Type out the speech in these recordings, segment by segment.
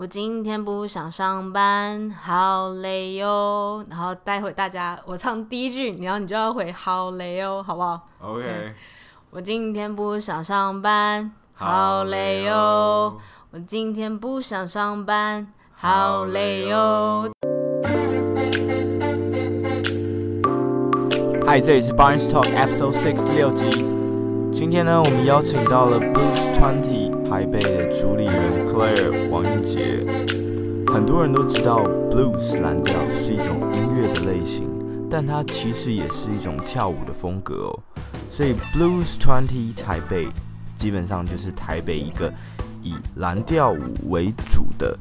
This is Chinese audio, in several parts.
我今天不想上班，好累哟。然后待会大家我唱第一句，然后你就要回好累哟，好不好？OK。我今天不想上班，好累哟。我今天不想上班，好累哟。Hi，这里是 Barnes Talk Episode Six 第六集。今天呢，我们邀请到了 Blues Twenty。台北的主理人 Claire 王韵杰，很多人都知道 Blues 蓝调是一种音乐的类型，但它其实也是一种跳舞的风格哦。所以 Blues Twenty 台北基本上就是台北一个以蓝调舞为主的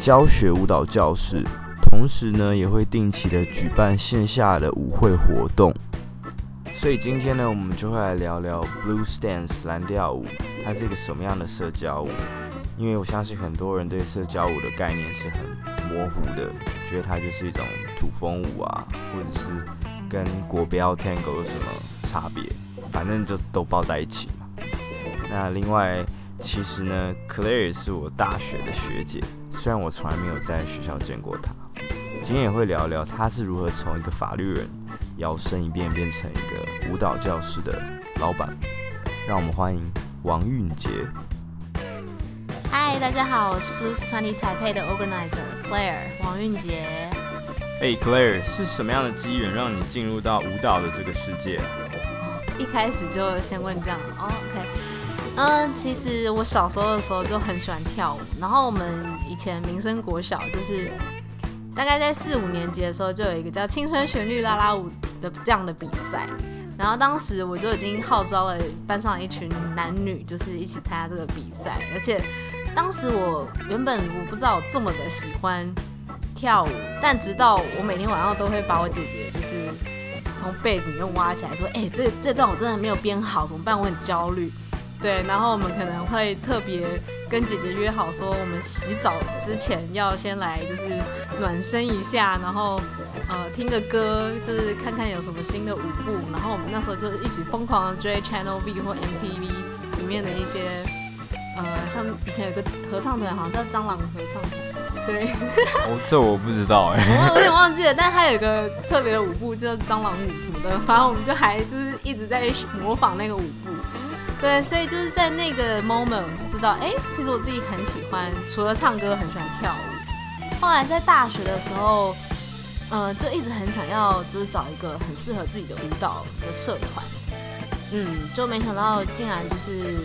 教学舞蹈教室，同时呢也会定期的举办线下的舞会活动。所以今天呢，我们就会来聊聊 Blues Dance 蓝调舞，它是一个什么样的社交舞？因为我相信很多人对社交舞的概念是很模糊的，觉得它就是一种土风舞啊，或者是跟国标 Tango 有什么差别？反正就都抱在一起嘛。那另外，其实呢，Claire 是我大学的学姐，虽然我从来没有在学校见过她。今天也会聊聊她是如何从一个法律人。摇身一变变成一个舞蹈教室的老板，让我们欢迎王韵杰。嗨，大家好，我是 Blues Twenty 台配的 Organizer Claire 王韵杰。哎，Claire，是什么样的机缘让你进入到舞蹈的这个世界？一开始就先问这样哦，OK，嗯，其实我小时候的时候就很喜欢跳舞，然后我们以前民生国小就是大概在四五年级的时候就有一个叫青春旋律啦啦舞。的这样的比赛，然后当时我就已经号召了班上一群男女，就是一起参加这个比赛。而且当时我原本我不知道这么的喜欢跳舞，但直到我每天晚上都会把我姐姐就是从被子里面挖起来，说：“哎、这这段我真的没有编好，怎么办？我很焦虑。”对，然后我们可能会特别跟姐姐约好，说我们洗澡之前要先来就是暖身一下，然后呃听个歌，就是看看有什么新的舞步。然后我们那时候就一起疯狂的追 Channel V 或 MTV 里面的一些呃，像以前有个合唱团，好像叫蟑螂合唱团，对。哦，这我不知道哎，我有点 忘记了，但它有一个特别的舞步，叫蟑螂舞什么的。反正我们就还就是一直在模仿那个舞步。对，所以就是在那个 moment 我就知道，哎，其实我自己很喜欢，除了唱歌，很喜欢跳舞。后来在大学的时候，呃，就一直很想要，就是找一个很适合自己的舞蹈的社团。嗯，就没想到竟然就是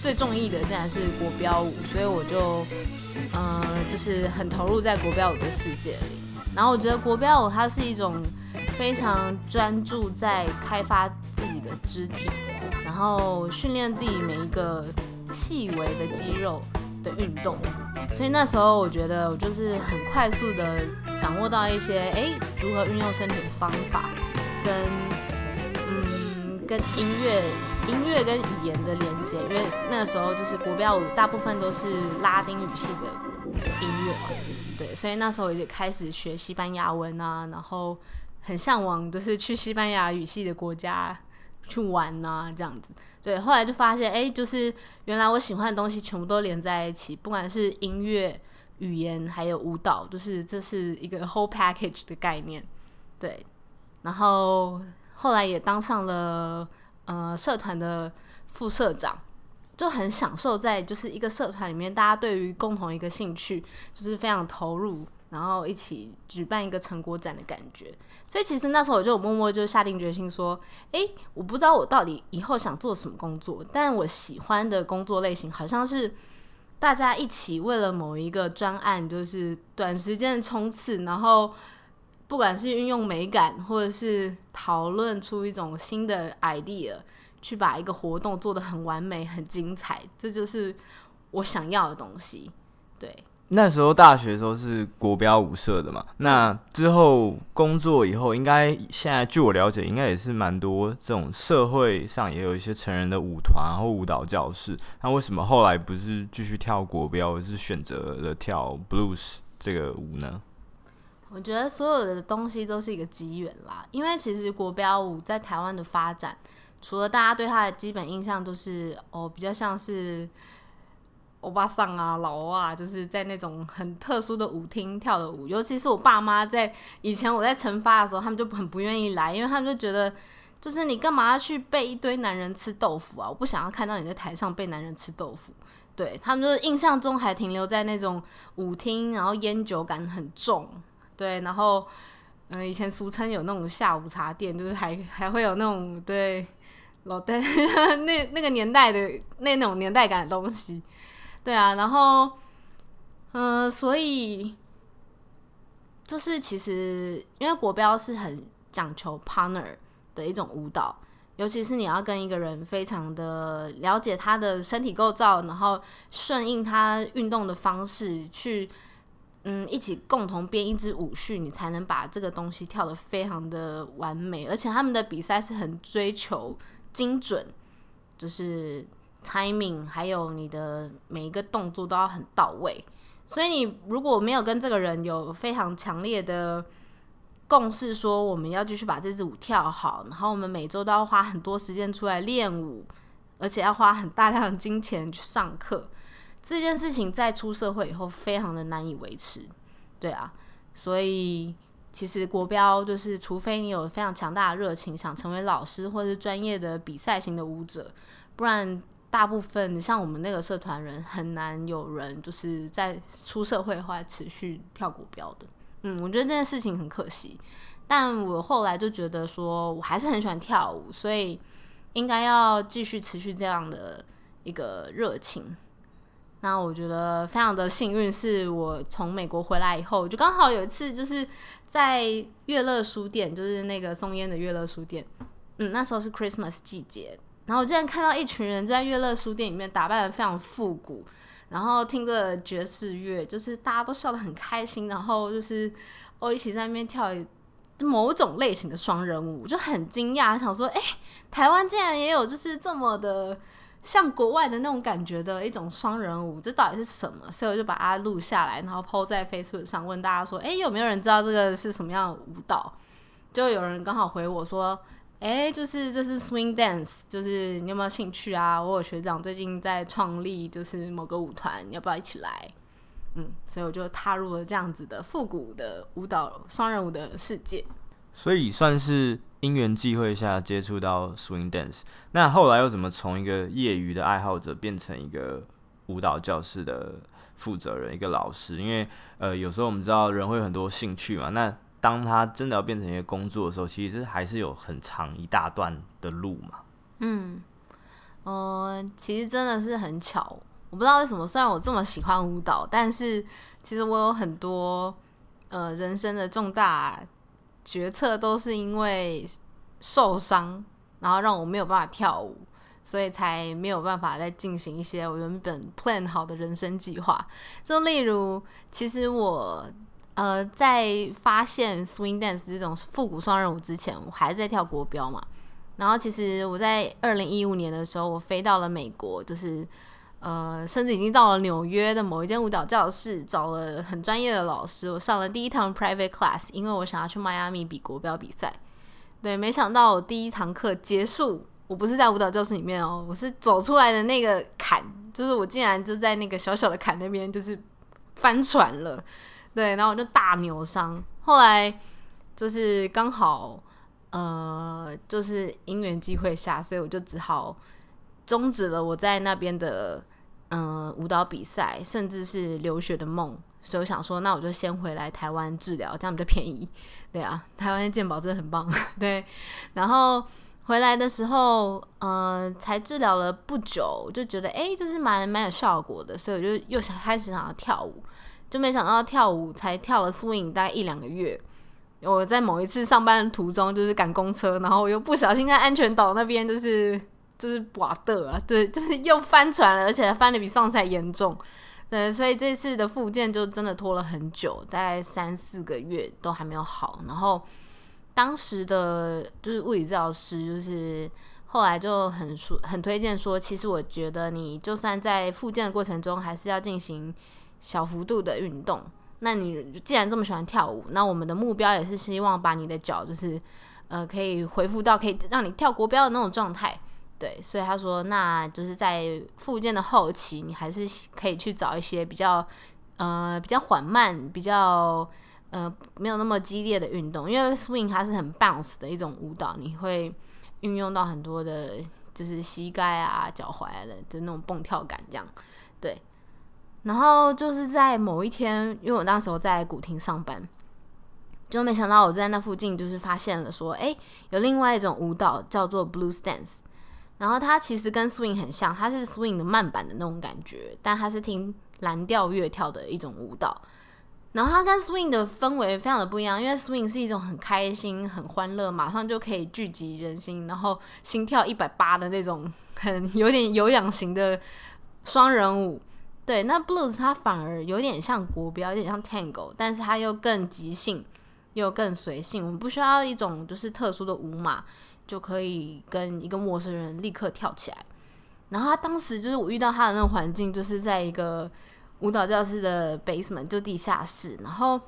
最中意的竟然是国标舞，所以我就，呃，就是很投入在国标舞的世界里。然后我觉得国标舞它是一种非常专注在开发自己的肢体。然后训练自己每一个细微的肌肉的运动，所以那时候我觉得我就是很快速的掌握到一些哎，如何运用身体的方法，跟嗯跟音乐音乐跟语言的连接，因为那时候就是国标舞大部分都是拉丁语系的音乐嘛，对，所以那时候我就开始学西班牙文啊，然后很向往就是去西班牙语系的国家。去玩呐、这样子，对，后来就发现，哎，就是原来我喜欢的东西全部都连在一起，不管是音乐、语言，还有舞蹈，就是这是一个 whole package 的概念，对。然后后来也当上了呃社团的副社长，就很享受在就是一个社团里面，大家对于共同一个兴趣就是非常投入。然后一起举办一个成果展的感觉，所以其实那时候我就默默就下定决心说，诶，我不知道我到底以后想做什么工作，但我喜欢的工作类型好像是大家一起为了某一个专案，就是短时间的冲刺，然后不管是运用美感，或者是讨论出一种新的 idea，去把一个活动做得很完美、很精彩，这就是我想要的东西，对。那时候大学的时候是国标舞社的嘛，那之后工作以后，应该现在据我了解，应该也是蛮多这种社会上也有一些成人的舞团或舞蹈教室。那为什么后来不是继续跳国标，而是选择了跳 blues 这个舞呢？我觉得所有的东西都是一个机缘啦，因为其实国标舞在台湾的发展，除了大家对它的基本印象都是哦，比较像是。欧巴桑啊、老欧啊，就是在那种很特殊的舞厅跳的舞。尤其是我爸妈在以前我在成发的时候，他们就很不愿意来，因为他们就觉得，就是你干嘛要去被一堆男人吃豆腐啊？我不想要看到你在台上被男人吃豆腐。对，他们就印象中还停留在那种舞厅，然后烟酒感很重。对，然后嗯、以前俗称有那种下午茶店，就是还还会有那种对。老戴 那那个年代的那那种年代感的东西，对啊，然后嗯、所以就是其实因为国标是很讲求 partner 的一种舞蹈，尤其是你要跟一个人非常的了解他的身体构造，然后顺应他运动的方式去嗯一起共同编一支舞序，你才能把这个东西跳得非常的完美，而且他们的比赛是很追求。精准，就是 timing，还有你的每一个动作都要很到位。所以你如果没有跟这个人有非常强烈的共识，说我们要继续把这支舞跳好，然后我们每周都要花很多时间出来练舞，而且要花很大量的金钱去上课，这件事情在出社会以后非常的难以维持。对啊，所以。其实国标就是，除非你有非常强大的热情，想成为老师或是专业的比赛型的舞者，不然大部分像我们那个社团人，很难有人就是在出社会后持续跳国标的。嗯，我觉得这件事情很可惜。但我后来就觉得说，我还是很喜欢跳舞，所以应该要继续持续这样的一个热情。那我觉得非常的幸运，是我从美国回来以后，就刚好有一次就是在悦乐书店，就是那个松烟的悦乐书店，嗯，那时候是 Christmas 季节，然后我竟然看到一群人在悦乐书店里面打扮得非常复古，然后听着爵士乐，就是大家都笑得很开心，然后就是哦一起在那边跳某种类型的双人舞，就很惊讶，想说，哎，台湾竟然也有就是这么的。像国外的那种感觉的一种双人舞，这到底是什么？所以我就把它录下来，然后 po 在 Facebook 上，问大家说：“哎，有没有人知道这个是什么样的舞蹈？”就有人刚好回我说：“哎，就是这是 swing dance，就是你有没有兴趣啊？我有学长最近在创立就是某个舞团，要不要一起来？”嗯，所以我就踏入了这样子的复古的舞蹈双人舞的世界。所以算是。因缘际会下接触到 swing dance，那后来又怎么从一个业余的爱好者变成一个舞蹈教室的负责人，一个老师？因为呃，有时候我们知道人会有很多兴趣嘛，那当他真的要变成一个工作的时候，其实还是有很长一大段的路嘛。嗯，呃，其实真的是很巧，我不知道为什么，虽然我这么喜欢舞蹈，但是其实我有很多呃人生的重大。决策都是因为受伤，然后让我没有办法跳舞，所以才没有办法再进行一些我原本 plan 好的人生计划。就例如，其实我呃在发现 swing dance 这种复古双人舞之前，我还在跳国标嘛。然后，其实我在二零一五年的时候，我飞到了美国，就是。呃，甚至已经到了纽约的某一间舞蹈教室，找了很专业的老师。我上了第一堂 private class，因为我想要去迈阿密比国标比赛。对，没想到我第一堂课结束，我不是在舞蹈教室里面哦，我是走出来的那个坎，就是我竟然就在那个小小的坎那边，就是翻船了。对，然后我就大扭伤。后来就是刚好，呃，就是因缘际会下，所以我就只好终止了我在那边的。嗯，舞蹈比赛，甚至是留学的梦，所以我想说，那我就先回来台湾治疗，这样比较便宜。对啊，台湾的健保真的很棒。对，然后回来的时候，嗯，才治疗了不久，就觉得哎、就是蛮蛮有效果的，所以我就又想开始想要跳舞，就没想到跳舞才跳了 swing 大概一两个月。我在某一次上班的途中，就是赶公车，然后我又不小心在安全岛那边，就是。就是瓦的啊，对，就是又翻船了，而且翻的比上次还严重，对，所以这次的复健就真的拖了很久，大概三四个月都还没有好。然后当时的就是物理治疗师，就是后来就很说很推荐说，其实我觉得你就算在复健的过程中，还是要进行小幅度的运动。那你既然这么喜欢跳舞，那我们的目标也是希望把你的脚就是呃可以恢复到可以让你跳国标的那种状态。对，所以他说，那就是在复健的后期，你还是可以去找一些比较呃比较缓慢、比较呃没有那么激烈的运动，因为 swing 它是很 bounce 的一种舞蹈，你会运用到很多的，就是膝盖啊、脚踝的就那种蹦跳感，这样对。然后就是在某一天，因为我那时候在古亭上班，就没想到我在那附近就是发现了说，哎，有另外一种舞蹈叫做 blues dance。然后它其实跟 swing 很像，它是 swing 的慢板的那种感觉，但它是听蓝调乐跳的一种舞蹈。然后它跟 swing 的氛围非常的不一样，因为 swing 是一种很开心、很欢乐，马上就可以聚集人心，然后心跳一百八的那种，很有点有氧型的双人舞。对，那 blues 它反而有点像国标，有点像 tango，但是它又更即兴，又更随性。我们不需要一种就是特殊的舞码。就可以跟一个陌生人立刻跳起来，然后他当时就是我遇到他的那个环境，就是在一个舞蹈教室的 basement，就地下室，然后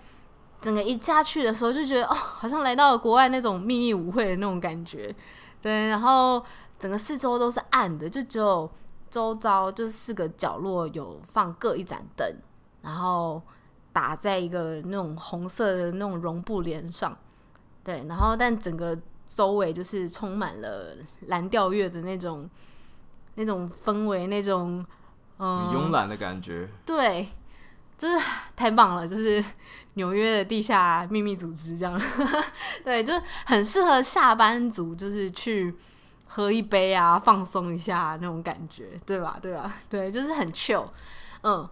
整个一下去的时候就觉得哦，好像来到了国外那种秘密舞会的那种感觉，对，然后整个四周都是暗的，就只有周遭就是四个角落有放各一盏灯，然后打在一个那种红色的那种绒布帘上，对，然后但整个。周围就是充满了蓝调乐的那种、那种氛围，那种嗯慵懒的感觉。对，就是太棒了，就是纽约的地下秘密组织这样。对，就是很适合下班族，就是去喝一杯啊，放松一下那种感觉，对吧？对吧？对，就是很 chill。嗯，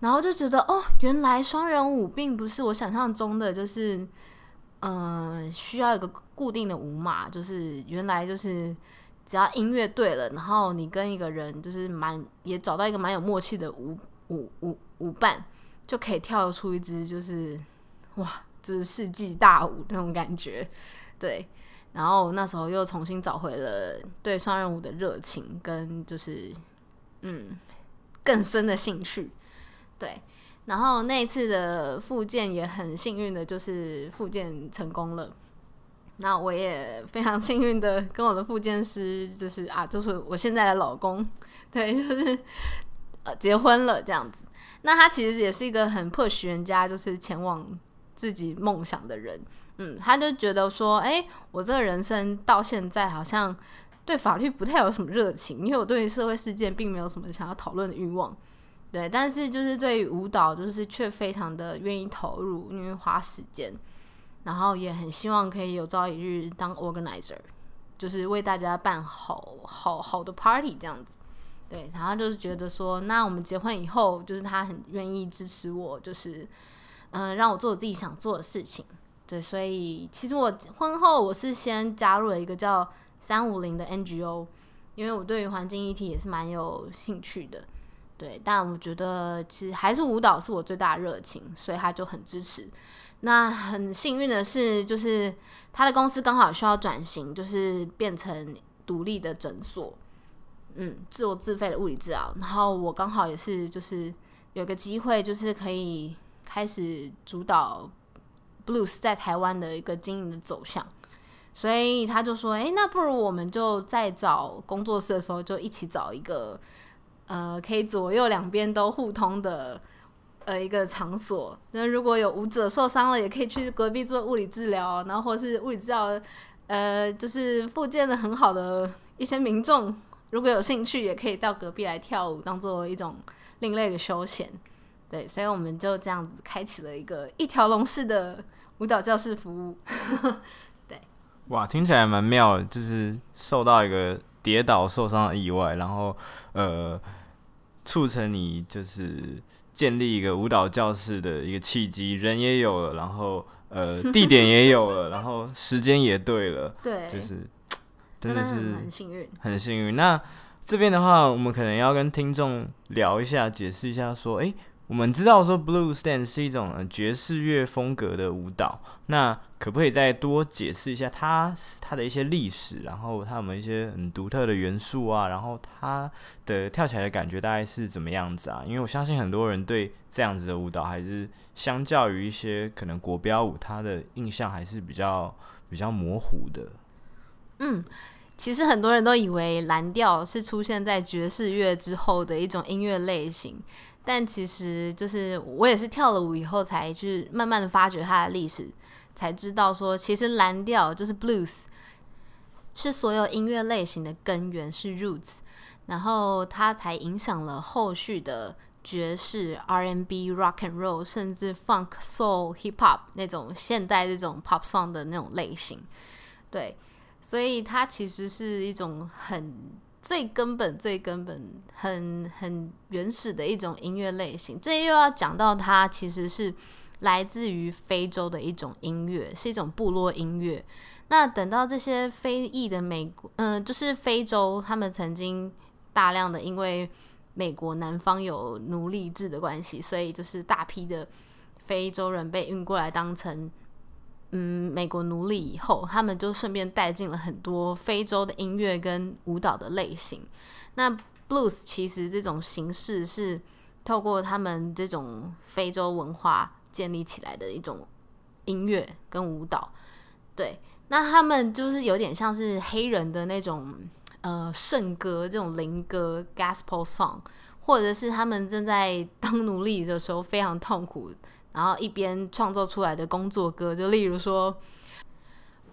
然后就觉得哦，原来双人舞并不是我想象中的，就是。嗯、需要一个固定的舞码，就是原来就是只要音乐对了，然后你跟一个人就是蛮也找到一个蛮有默契的舞舞舞舞伴，就可以跳出一支就是哇，就是世纪大舞那种感觉，对。然后那时候又重新找回了对双人舞的热情，跟就是嗯更深的兴趣，对。然后那一次的复健也很幸运的，就是复健成功了。那我也非常幸运的跟我的复健师，就是啊，就是我现在的老公，对，就是呃结婚了这样子。那他其实也是一个很 push 人家，就是前往自己梦想的人。嗯，他就觉得说，哎，我这个人生到现在好像对法律不太有什么热情，因为我对于社会事件并没有什么想要讨论的欲望。对，但是就是对于舞蹈，就是却非常的愿意投入，因为花时间，然后也很希望可以有朝一日当 organizer，就是为大家办好好好的 party 这样子。对，然后就是觉得说，那我们结婚以后，就是他很愿意支持我，就是嗯、让我做我自己想做的事情。对，所以其实我婚后我是先加入了一个叫三五零的 NGO，因为我对于环境议题也是蛮有兴趣的。对，但我觉得其实还是舞蹈是我最大的热情，所以他就很支持。那很幸运的是，就是他的公司刚好需要转型，就是变成独立的诊所，嗯，做自费的物理治疗。然后我刚好也是，就是有个机会，就是可以开始主导 Blues 在台湾的一个经营的走向。所以他就说：“哎，那不如我们就在找工作室的时候，就一起找一个。”呃，可以左右两边都互通的呃一个场所。那如果有舞者受伤了，也可以去隔壁做物理治疗，然后或是物理治疗，呃，就是复健的很好的一些民众，如果有兴趣，也可以到隔壁来跳舞，当做一种另类的休闲。对，所以我们就这样子开启了一个一条龙式的 舞蹈教室服务。对，哇，听起来蛮妙的，就是受到一个跌倒受伤的意外，然后呃。促成你就是建立一个舞蹈教室的一个契机，人也有了，然后呃地点也有了，然后时间也对了，对，就是真的是很幸运，很幸运。那这边的话，我们可能要跟听众聊一下，解释一下，说，哎。我们知道说 Blues Dance 是一种爵士乐风格的舞蹈，那可不可以再多解释一下它它的一些历史，然后它有没有一些很独特的元素啊？然后它的跳起来的感觉大概是怎么样子啊？因为我相信很多人对这样子的舞蹈还是相较于一些可能国标舞，它的印象还是比较比较模糊的。嗯，其实很多人都以为蓝调是出现在爵士乐之后的一种音乐类型，但其实就是我也是跳了舞以后才去慢慢的发掘它的历史，才知道说其实蓝调就是 blues，是所有音乐类型的根源，是 roots，然后它才影响了后续的爵士、R&B、Rock and Roll，甚至 Funk、Soul、Hip Hop 那种现代这种 Pop Song 的那种类型，对。所以它其实是一种很最根本、最根本、很很原始的一种音乐类型。这又要讲到它其实是来自于非洲的一种音乐，是一种部落音乐。那等到这些非裔的美国，嗯、就是非洲，他们曾经大量的因为美国南方有奴隶制的关系，所以就是大批的非洲人被运过来当成。嗯，美国奴隶以后，他们就顺便带进了很多非洲的音乐跟舞蹈的类型。那 blues 其实这种形式是透过他们这种非洲文化建立起来的一种音乐跟舞蹈。对，那他们就是有点像是黑人的那种呃圣歌，这种灵歌 （gospel song），或者是他们正在当奴隶的时候非常痛苦。然后一边创作出来的工作歌，就例如说，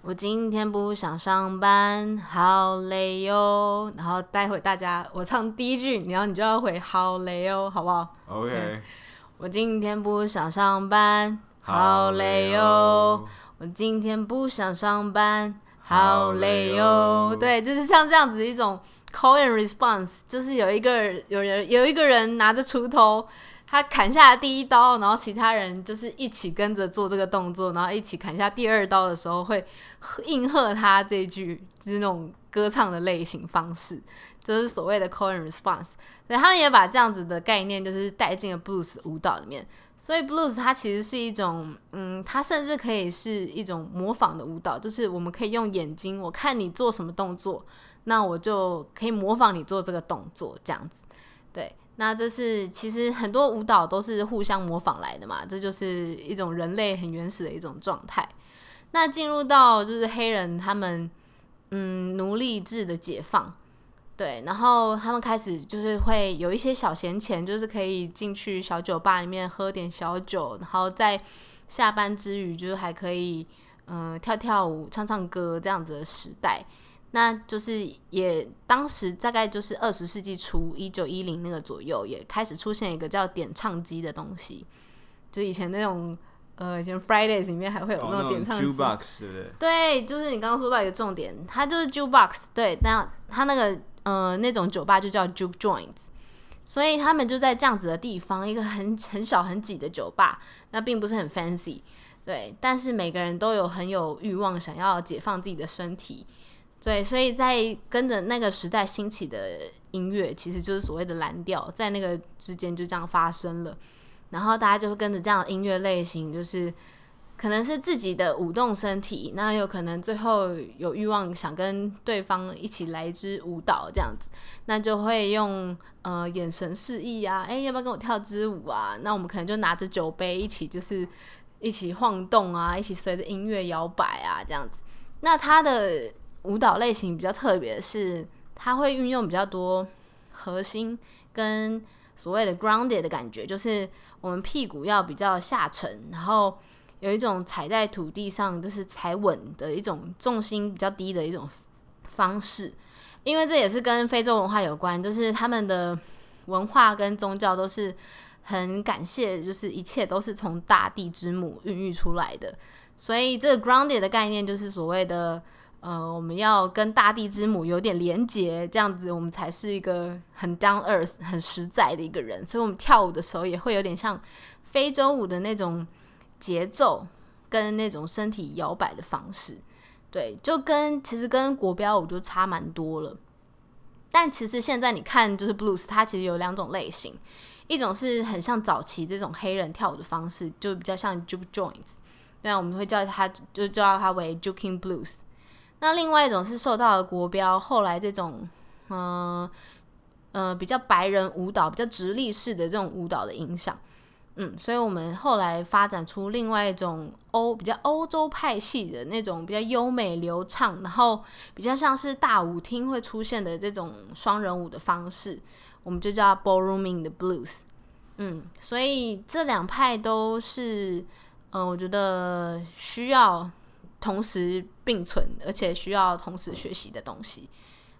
我今天不想上班，好累哟。然后待会大家我唱第一句，然后你就要回好累哟，好不好？OK。我今天不想上班，好累哟。我今天不想上班，好累哟。对，就是像这样子一种 call and response，就是有一个有人有一个人拿着锄头。他砍下第一刀，然后其他人就是一起跟着做这个动作，然后一起砍下第二刀的时候，会应和他这句就是那种歌唱的类型方式，就是所谓的 call and response。所以他们也把这样子的概念就是带进了 blues 舞蹈里面。所以 blues 它其实是一种，嗯，它甚至可以是一种模仿的舞蹈，就是我们可以用眼睛，我看你做什么动作，那我就可以模仿你做这个动作，这样子，对。那这是其实很多舞蹈都是互相模仿来的嘛，这就是一种人类很原始的一种状态。那进入到就是黑人他们嗯奴隶制的解放，对，然后他们开始就是会有一些小闲钱，就是可以进去小酒吧里面喝点小酒，然后在下班之余就是还可以嗯跳跳舞、唱唱歌这样子的时代。那就是也当时大概就是二十世纪初一九一零那个左右，也开始出现一个叫点唱机的东西，就以前那种呃，以前 Fridays 里面还会有那种点唱机，对？对，就是你刚刚说到一个重点，它就是 Jukebox，对，那它那个呃那种酒吧就叫 Juke Joints，所以他们就在这样子的地方，一个很很小很挤的酒吧，那并不是很 fancy，对，但是每个人都有很有欲望想要解放自己的身体。对，所以在跟着那个时代兴起的音乐，其实就是所谓的蓝调，在那个之间就这样发生了。然后大家就会跟着这样的音乐类型，就是可能是自己的舞动身体，那有可能最后有欲望想跟对方一起来一支舞蹈这样子，那就会用呃眼神示意啊，哎，要不要跟我跳支舞啊？那我们可能就拿着酒杯一起，就是一起晃动啊，一起随着音乐摇摆啊，这样子。那他的。舞蹈类型比较特别是，它会运用比较多核心跟所谓的 grounded 的感觉，就是我们屁股要比较下沉，然后有一种踩在土地上就是踩稳的一种重心比较低的一种方式。因为这也是跟非洲文化有关，就是他们的文化跟宗教都是很感谢，就是一切都是从大地之母孕育出来的，所以这个 grounded 的概念就是所谓的。呃，我们要跟大地之母有点连结，这样子我们才是一个很 down earth、很实在的一个人。所以，我们跳舞的时候也会有点像非洲舞的那种节奏跟那种身体摇摆的方式。对，就跟其实跟国标舞就差蛮多了。但其实现在你看，就是 blues，它其实有两种类型，一种是很像早期这种黑人跳舞的方式，就比较像 juke joints，那我们会叫它就叫它为 juking blues。那另外一种是受到了国标后来这种，嗯、呃、比较白人舞蹈、比较直立式的这种舞蹈的影响。嗯，所以我们后来发展出另外一种欧比较欧洲派系的那种比较优美流畅，然后比较像是大舞厅会出现的这种双人舞的方式，我们就叫 ballrooming 的 blues。嗯，所以这两派都是，嗯、我觉得需要同时并存，而且需要同时学习的东西。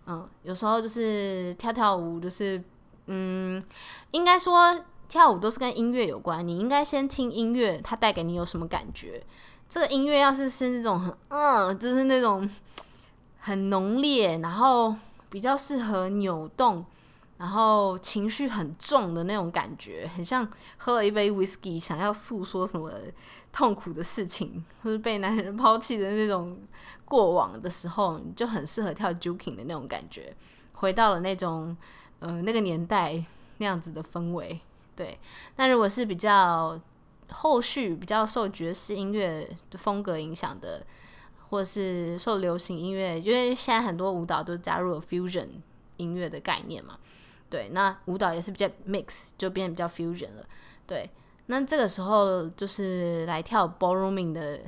嗯，有时候就是跳跳舞，就是嗯，应该说跳舞都是跟音乐有关。你应该先听音乐，它带给你有什么感觉？这个音乐要是是那种很嗯，就是那种很浓烈，然后比较适合扭动。然后情绪很重的那种感觉，很像喝了一杯 whisky，想要诉说什么痛苦的事情，或是被男人抛弃的那种过往的时候，你就很适合跳 juking 的那种感觉，回到了那种呃那个年代那样子的氛围。对，那如果是比较后续比较受爵士音乐的风格影响的，或是受流行音乐，因为现在很多舞蹈都加入了 fusion 音乐的概念嘛。对，那舞蹈也是比较 mix，就变得比较 fusion 了。对，那这个时候就是来跳 ballrooming 的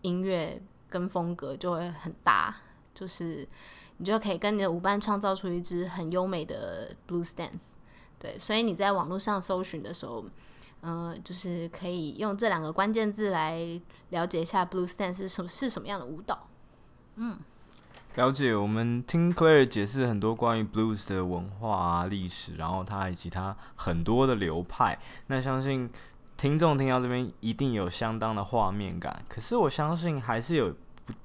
音乐跟风格就会很搭，就是你就可以跟你的舞伴创造出一支很优美的 blues dance。对，所以你在网络上搜寻的时候，嗯、就是可以用这两个关键字来了解一下 blues dance 是什么是什么样的舞蹈。嗯。了解，我们听 Claire 解释很多关于 Blues 的文化啊、历史，然后它以及它很多的流派。那相信听众听到这边一定有相当的画面感。可是我相信还是有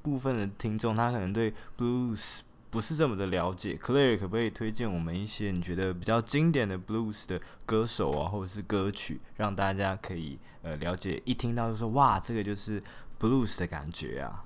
部分的听众他可能对 Blues 不是这么的了解。Claire 可不可以推荐我们一些你觉得比较经典的 Blues 的歌手啊，或者是歌曲，让大家可以呃了解，一听到就说哇，这个就是 Blues 的感觉啊。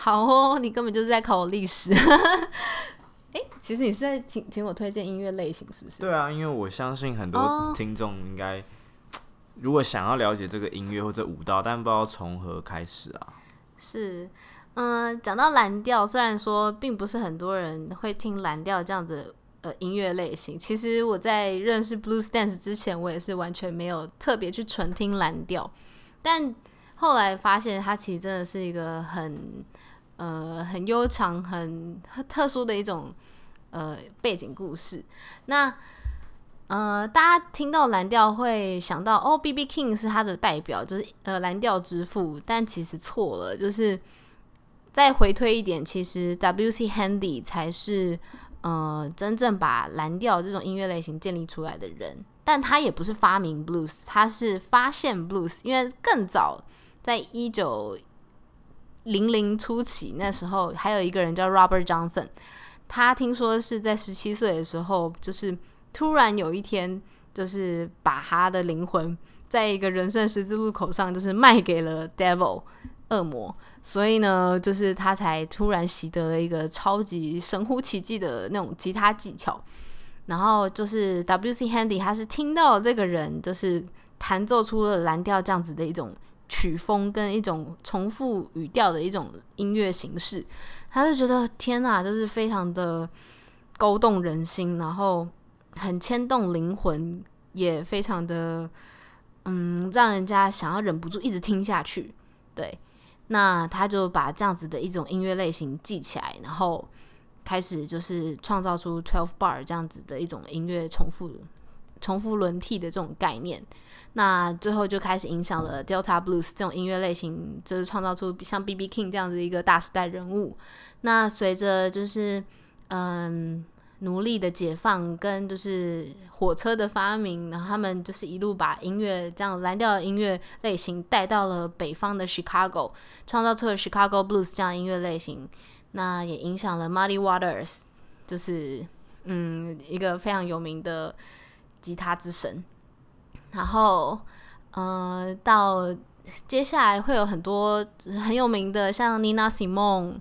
好哦，你根本就是在考我历史。哎、欸，其实你是在请请我推荐音乐类型，是不是？对啊，因为我相信很多听众应该，如果想要了解这个音乐或者舞蹈，但不知道从何开始啊。是，嗯，讲到蓝调，虽然说并不是很多人会听蓝调这样子呃音乐类型，其实我在认识 Blues Dance 之前，我也是完全没有特别去纯听蓝调，但后来发现它其实真的是一个很。呃，很悠长、很特殊的一种呃背景故事。那呃，大家听到蓝调会想到哦，B.B. King 是他的代表，就是呃蓝调之父。但其实错了，就是再回推一点，其实 W.C. Handy 才是呃真正把蓝调这种音乐类型建立出来的人。但他也不是发明 Blues，他是发现 Blues，因为更早在一九。零零初期，那时候还有一个人叫 Robert Johnson，他听说是在十七岁的时候，就是突然有一天，就是把他的灵魂在一个人生十字路口上，就是卖给了 Devil 恶魔，所以呢，就是他才突然习得了一个超级神乎其技的那种吉他技巧，然后就是 W.C. Handy，他是听到这个人就是弹奏出了蓝调这样子的一种。曲风跟一种重复语调的一种音乐形式，他就觉得天哪，就是非常的勾动人心，然后很牵动灵魂，也非常的嗯，让人家想要忍不住一直听下去。对，那他就把这样子的一种音乐类型记起来，然后开始就是创造出 Twelve Bar 这样子的一种音乐重复、重复轮替的这种概念。那最后就开始影响了 Delta Blues 这种音乐类型，就是创造出像 B.B. King 这样子一个大时代人物。那随着就是嗯奴隶的解放跟就是火车的发明，然后他们就是一路把音乐这样蓝调音乐类型带到了北方的 Chicago，创造出了 Chicago Blues 这样音乐类型。那也影响了 Muddy Waters，就是嗯一个非常有名的吉他之神。然后，呃，到接下来会有很多很有名的，像 Nina Simone，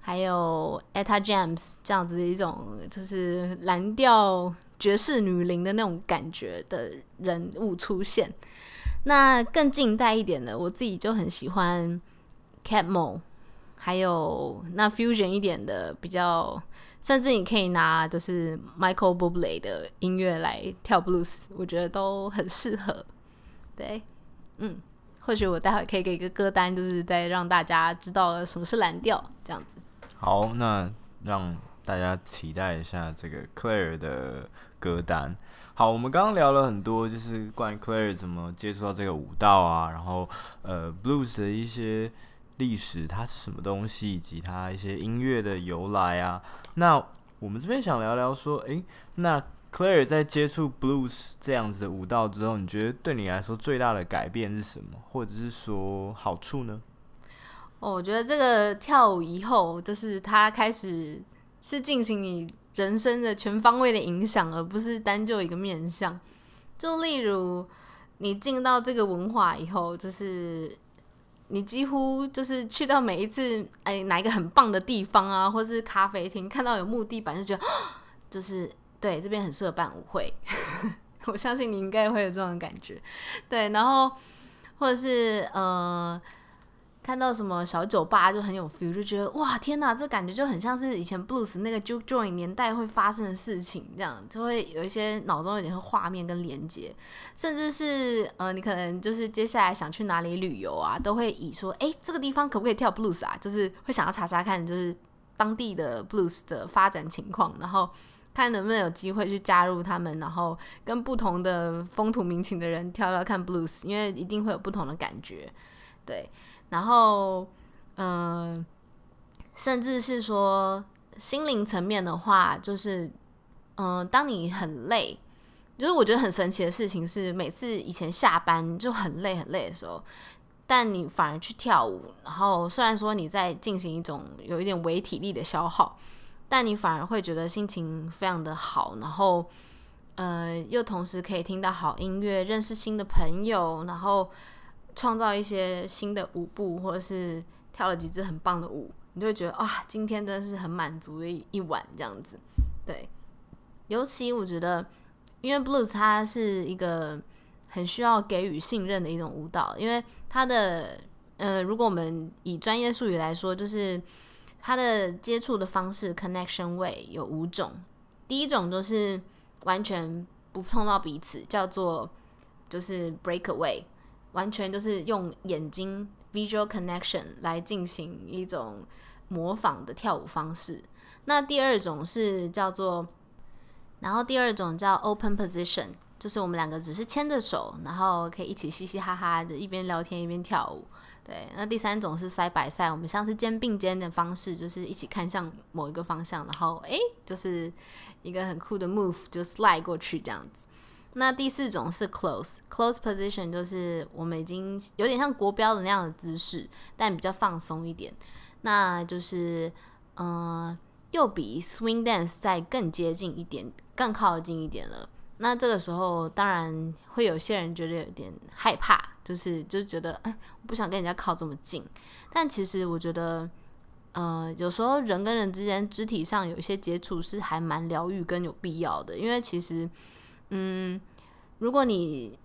还有 Etta James 这样子的一种，就是蓝调爵士女伶的那种感觉的人物出现。那更近代一点的，我自己就很喜欢 Cat Mo，还有那 Fusion 一点的比较。甚至你可以拿就是 Michael Bublé 的音乐来跳 blues，我觉得都很适合。对，嗯，或许我待会可以给一个歌单，就是再让大家知道什么是蓝调这样子。好，那让大家期待一下这个 Claire 的歌单。好，我们刚刚聊了很多，就是关于 Claire 怎么接触到这个舞蹈啊，然后呃，Blues 的一些历史，它是什么东西，以及它一些音乐的由来啊。那我们这边想聊聊说，诶，那 Claire 在接触 Blues 这样子的舞蹈之后，你觉得对你来说最大的改变是什么，或者是说好处呢？哦，我觉得这个跳舞以后，就是它开始是进行你人生的全方位的影响，而不是单就一个面向。就例如你进到这个文化以后，就是你几乎就是去到每一次哎哪一个很棒的地方啊，或是咖啡厅，看到有木地板就觉得，就是对这边很适合办舞会。我相信你应该会有这种感觉，对，然后或者是呃。看到什么小酒吧就很有 feel，就觉得哇天哪，这感觉就很像是以前 blues 那个 j u j o i n 年代会发生的事情，这样就会有一些脑中有点画面跟连接，甚至是呃，你可能就是接下来想去哪里旅游啊，都会以说，哎，这个地方可不可以跳 blues 啊？就是会想要查查看，就是当地的 blues 的发展情况，然后看能不能有机会去加入他们，然后跟不同的风土民情的人跳跳看 blues，因为一定会有不同的感觉，对。然后，嗯、甚至是说心灵层面的话，就是，嗯、当你很累，就是我觉得很神奇的事情是，每次以前下班就很累很累的时候，但你反而去跳舞，然后虽然说你在进行一种有一点微体力的消耗，但你反而会觉得心情非常的好，然后，呃，又同时可以听到好音乐，认识新的朋友，然后。创造一些新的舞步，或者是跳了几支很棒的舞，你就会觉得哇，今天真的是很满足的一一晚这样子。对，尤其我觉得，因为 Blues 它是一个很需要给予信任的一种舞蹈，因为它的呃，如果我们以专业术语来说，就是它的接触的方式 （connection way） 有五种。第一种就是完全不碰到彼此，叫做就是 breakaway。完全就是用眼睛 visual connection 来进行一种模仿的跳舞方式。那第二种是叫做，然后第二种叫 open position，就是我们两个只是牵着手，然后可以一起嘻嘻哈哈的，一边聊天一边跳舞。对，那第三种是 side by side，我们像是肩并肩的方式，就是一起看向某一个方向，然后诶，就是一个很酷的 move，就 slide 过去这样子。那第四种是 close close position，就是我们已经有点像国标的那样的姿势，但比较放松一点。那就是，嗯、又比 swing dance 再更接近一点，更靠近一点了。那这个时候，当然会有些人觉得有点害怕，就是就是觉得，哎，我不想跟人家靠这么近。但其实我觉得，呃，有时候人跟人之间肢体上有一些接触是还蛮疗愈跟有必要的，因为其实。嗯，如果你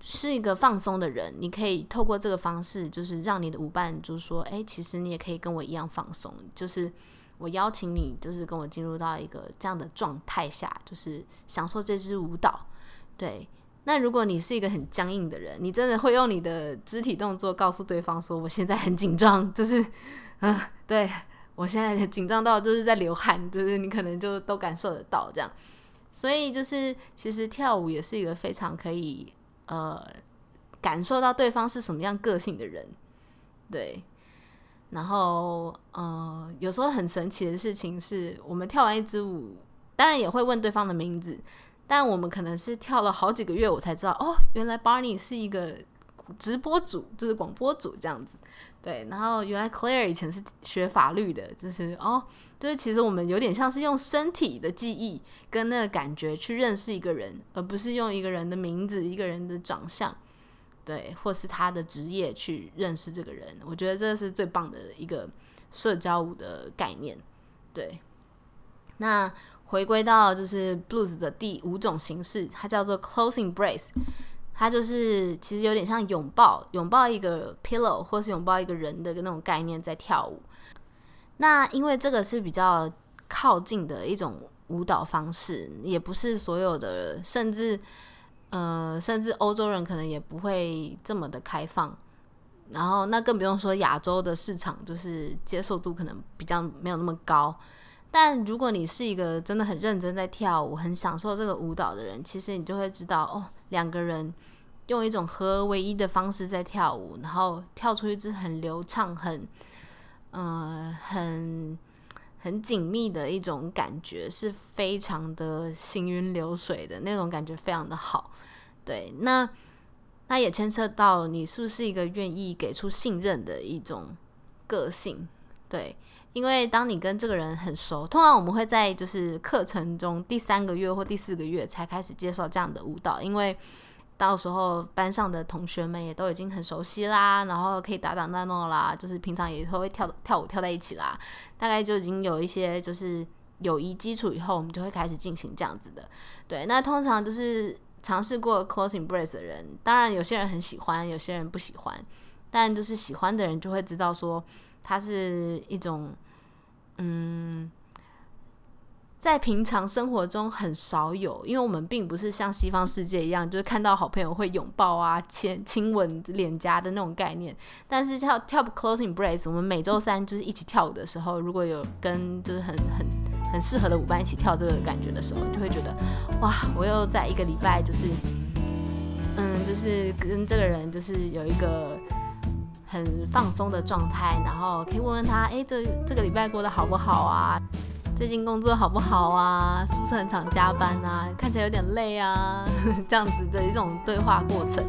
是一个放松的人，你可以透过这个方式，就是让你的舞伴就是说，哎，其实你也可以跟我一样放松。就是我邀请你，就是跟我进入到一个这样的状态下，就是享受这支舞蹈。对，那如果你是一个很僵硬的人，你真的会用你的肢体动作告诉对方说，我现在很紧张，就是，嗯、对，我现在紧张到就是在流汗，就是你可能就都感受得到这样。所以就是，其实跳舞也是一个非常可以呃感受到对方是什么样个性的人，对。然后呃，有时候很神奇的事情是，我们跳完一支舞，当然也会问对方的名字，但我们可能是跳了好几个月，我才知道哦，原来 Barney 是一个直播主，就是广播主这样子。对，然后原来 Claire 以前是学法律的，就是哦，就是其实我们有点像是用身体的记忆跟那个感觉去认识一个人，而不是用一个人的名字、一个人的长相，对，或是他的职业去认识这个人。我觉得这是最棒的一个社交舞的概念。对，那回归到就是 Blues 的第五种形式，它叫做 Closing Brace。它就是其实有点像拥抱，拥抱一个 pillow 或是拥抱一个人的那种概念在跳舞。那因为这个是比较靠近的一种舞蹈方式，也不是所有的，甚至呃，甚至欧洲人可能也不会这么的开放。然后那更不用说亚洲的市场，就是接受度可能比较没有那么高。但如果你是一个真的很认真在跳舞、很享受这个舞蹈的人，其实你就会知道，哦，两个人用一种合而为一的方式在跳舞，然后跳出一支很流畅、很嗯、很很紧密的一种感觉，是非常的行云流水的那种感觉，非常的好。对，那那也牵扯到你是不是一个愿意给出信任的一种个性，对。因为当你跟这个人很熟，通常我们会在就是课程中第三个月或第四个月才开始介绍这样的舞蹈，因为到时候班上的同学们也都已经很熟悉啦，然后可以打打闹闹啦，就是平常也都会跳跳舞跳在一起啦，大概就已经有一些就是友谊基础以后，我们就会开始进行这样子的。对，那通常就是尝试过 close embrace 的人，当然有些人很喜欢，有些人不喜欢，但就是喜欢的人就会知道说。它是一种，嗯，在平常生活中很少有，因为我们并不是像西方世界一样，就是看到好朋友会拥抱啊、亲亲吻脸颊的那种概念。但是跳跳 close embrace，我们每周三就是一起跳舞的时候，如果有跟就是很很很适合的舞伴一起跳这个感觉的时候，就会觉得哇，我又在一个礼拜就是，嗯，就是跟这个人就是有一个。很放松的状态，然后可以问问他，哎，这这个礼拜过得好不好啊？最近工作好不好啊？是不是很常加班啊？看起来有点累啊，这样子的一种对话过程。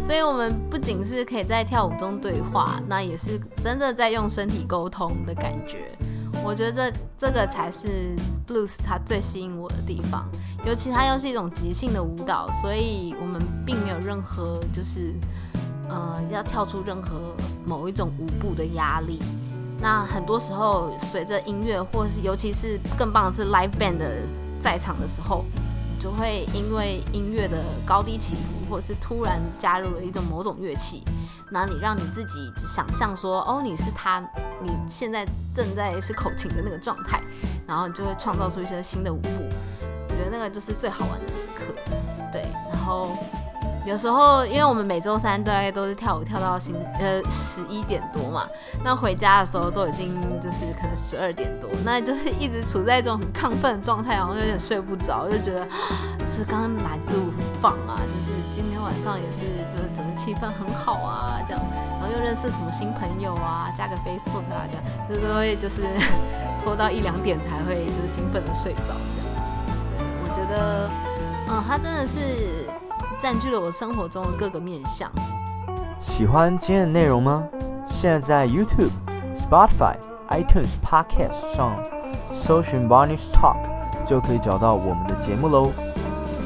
所以，我们不仅是可以在跳舞中对话，那也是真的在用身体沟通的感觉。我觉得这这个才是 Blues 它最吸引我的地方，尤其它又是一种即兴的舞蹈，所以我们并没有任何就是。呃，要跳出任何某一种舞步的压力。那很多时候，随着音乐，或是尤其是更棒的是 live band 的在场的时候，就会因为音乐的高低起伏，或者是突然加入了一种某种乐器，那你让你自己想象说，哦，你是他，你现在正在是口琴的那个状态，然后你就会创造出一些新的舞步。我觉得那个就是最好玩的时刻，对，然后。有时候，因为我们每周三大概都是跳舞跳到星呃十一点多嘛，那回家的时候都已经就是可能十二点多，那就是一直处在一种很亢奋的状态，然后有点睡不着，就觉得 就是刚刚来支舞很棒啊，就是今天晚上也是就是整个气氛很好啊，这样，然后又认识什么新朋友啊，加个 Facebook 啊，这样，就是都会就是 拖到一两点才会就是兴奋的睡着这样。对，我觉得，嗯，他真的是。占据了我生活中的各个面向。喜欢今天的内容吗？现在在 YouTube、Spotify、iTunes Podcast 上搜寻 Barney's Talk 就可以找到我们的节目喽。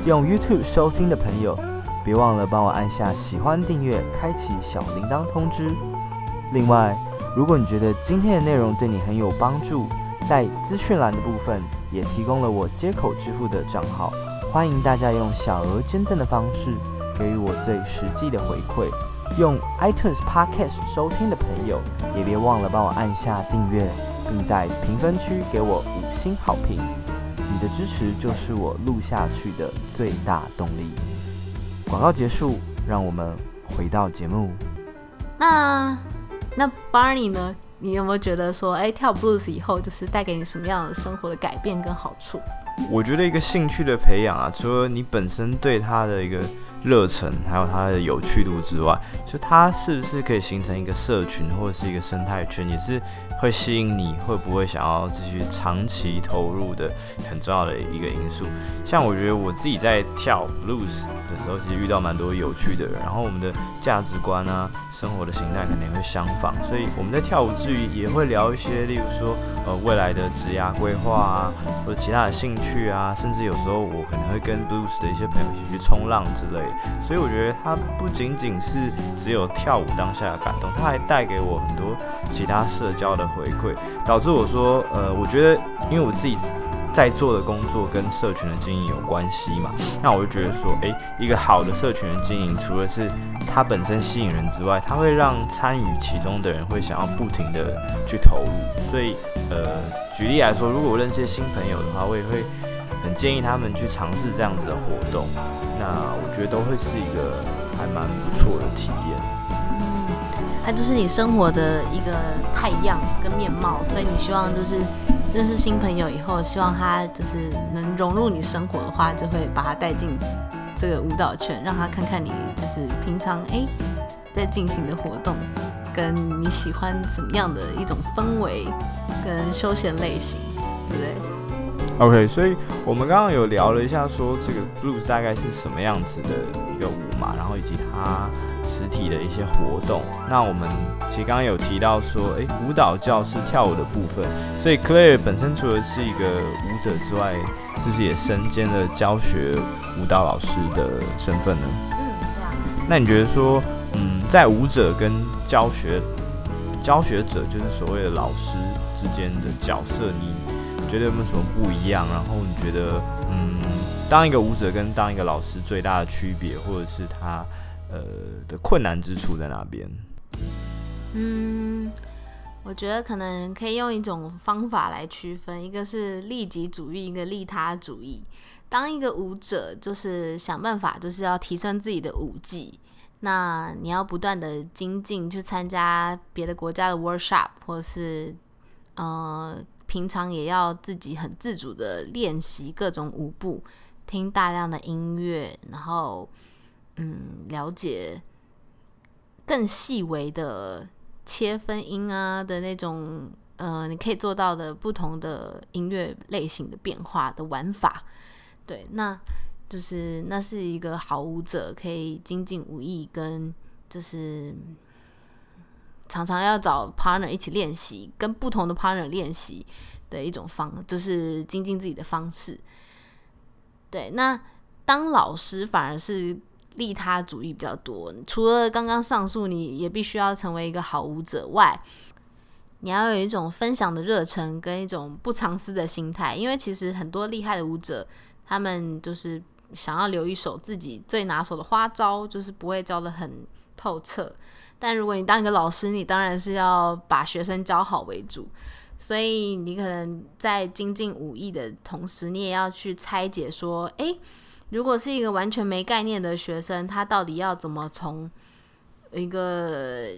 用 YouTube 收听的朋友，别忘了帮我按下喜欢、订阅、开启小铃铛通知。另外，如果你觉得今天的内容对你很有帮助，在资讯栏的部分也提供了我街口支付的账号。欢迎大家用小额捐赠的方式给予我最实际的回馈。用 iTunes Podcast 收听的朋友，也别忘了帮我按下订阅，并在评分区给我五星好评。你的支持就是我录下去的最大动力。广告结束，让我们回到节目。那那 Barney 呢？你有没有觉得说，哎，跳 Blues 以后就是带给你什么样的生活的改变跟好处？我觉得一个兴趣的培养啊，除了你本身对它的一个热忱，还有它的有趣度之外，就它是不是可以形成一个社群或者是一个生态圈，也是会吸引你会不会想要继续长期投入的很重要的一个因素。像我觉得我自己在跳 blues 的时候，其实遇到蛮多有趣的人，然后我们的价值观啊、生活的形态可能也会相仿，所以我们在跳舞之余也会聊一些，例如说呃未来的职业规划啊，或者其他的兴趣啊，甚至有时候我可能会跟 blues 的一些朋友一起去冲浪之类。所以我觉得它不仅仅是只有跳舞当下的感动，它还带给我很多其他社交的回馈，导致我说，呃，我觉得因为我自己在做的工作跟社群的经营有关系嘛，那我就觉得说，诶，一个好的社群的经营，除了是它本身吸引人之外，它会让参与其中的人会想要不停的去投入。所以，呃，举例来说，如果我认识新朋友的话，我也会。很建议他们去尝试这样子的活动。那我觉得都会是一个还蛮不错的体验。嗯，它就是你生活的一个太阳跟面貌，所以你希望就是认识新朋友以后，希望他就是能融入你生活的话，就会把他带进这个舞蹈圈，让他看看你就是平常哎在进行的活动。跟你喜欢怎么样的一种氛围跟休闲类型，对不对？OK，所以我们刚刚有聊了一下，说这个 blues 大概是什么样子的一个舞嘛，然后以及它实体的一些活动。那我们其实刚刚有提到说，诶，舞蹈教室跳舞的部分，所以 Claire 本身除了是一个舞者之外，是不是也身兼了教学舞蹈老师的身份呢？嗯，对啊。那你觉得说？嗯，在舞者跟教学教学者，就是所谓的老师之间的角色，你觉得有没有什么不一样？然后你觉得，嗯，当一个舞者跟当一个老师最大的区别，或者是他呃的困难之处在哪边？嗯，我觉得可能可以用一种方法来区分，一个是利己主义，一个利他主义。当一个舞者，就是想办法，就是要提升自己的舞技。那你要不断的精进，去参加别的国家的 workshop，或者是呃，平常也要自己很自主的练习各种舞步，听大量的音乐，然后嗯，了解更细微的切分音啊的那种呃，你可以做到的不同的音乐类型的变化的玩法，对，那。就是那是一个好舞者可以精进武艺，跟就是常常要找 partner 一起练习，跟不同的 partner 练习的一种方，就是精进自己的方式。对，那当老师反而是利他主义比较多。除了刚刚上述，你也必须要成为一个好舞者外，你要有一种分享的热忱跟一种不藏私的心态，因为其实很多厉害的舞者，他们就是。想要留一手自己最拿手的花招，就是不会教的很透彻。但如果你当一个老师，你当然是要把学生教好为主。所以你可能在精进武艺的同时，你也要去拆解说：诶，如果是一个完全没概念的学生，他到底要怎么从一个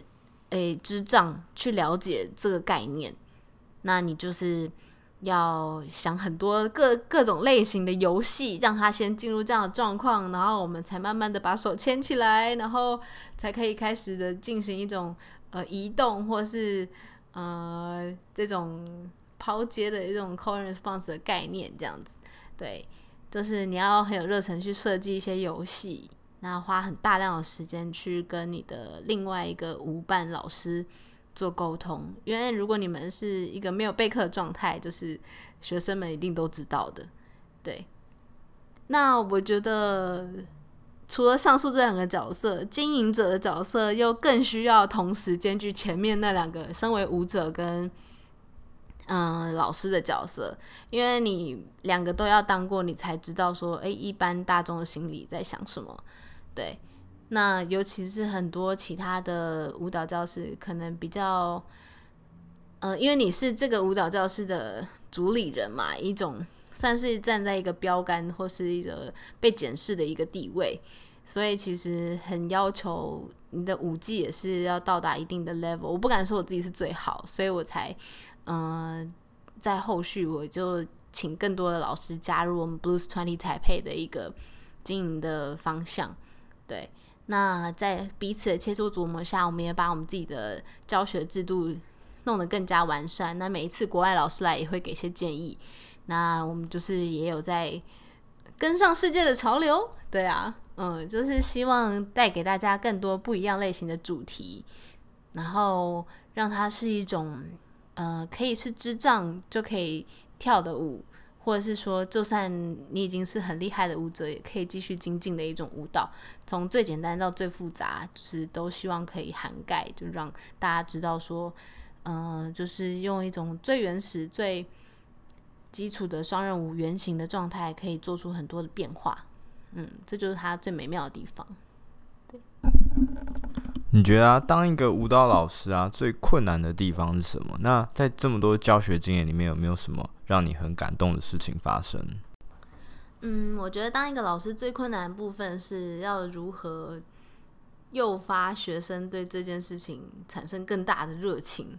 诶智障去了解这个概念？那你就是。要想很多各各种类型的游戏，让他先进入这样的状况，然后我们才慢慢的把手牵起来，然后才可以开始的进行一种呃移动或是呃这种抛接的一种 call response 的概念，这样子。对，就是你要很有热忱去设计一些游戏，然后花很大量的时间去跟你的另外一个舞伴老师。做沟通，因为如果你们是一个没有备课的状态，就是学生们一定都知道的。对，那我觉得除了上述这两个角色，经营者的角色又更需要同时兼具前面那两个，身为舞者跟嗯、老师的角色，因为你两个都要当过，你才知道说，诶，一般大众的心里在想什么，对。那尤其是很多其他的舞蹈教室，可能比较，呃，因为你是这个舞蹈教室的主理人嘛，一种算是站在一个标杆或是一个被检视的一个地位，所以其实很要求你的舞技也是要到达一定的 level。我不敢说我自己是最好，所以我才，嗯、在后续我就请更多的老师加入我们 Blues Twenty 彩配的一个经营的方向，对。那在彼此的切磋琢磨下，我们也把我们自己的教学制度弄得更加完善。那每一次国外老师来也会给些建议。那我们就是也有在跟上世界的潮流，对啊，嗯，就是希望带给大家更多不一样类型的主题，然后让它是一种呃可以是智障就可以跳的舞。或者是说，就算你已经是很厉害的舞者，也可以继续精进的一种舞蹈，从最简单到最复杂，就是都希望可以涵盖，就让大家知道说，嗯、就是用一种最原始、最基础的双人舞原型的状态，可以做出很多的变化。嗯，这就是它最美妙的地方。对。你觉得啊，当一个舞蹈老师啊，最困难的地方是什么？那在这么多教学经验里面，有没有什么让你很感动的事情发生？嗯，我觉得当一个老师最困难的部分是要如何诱发学生对这件事情产生更大的热情。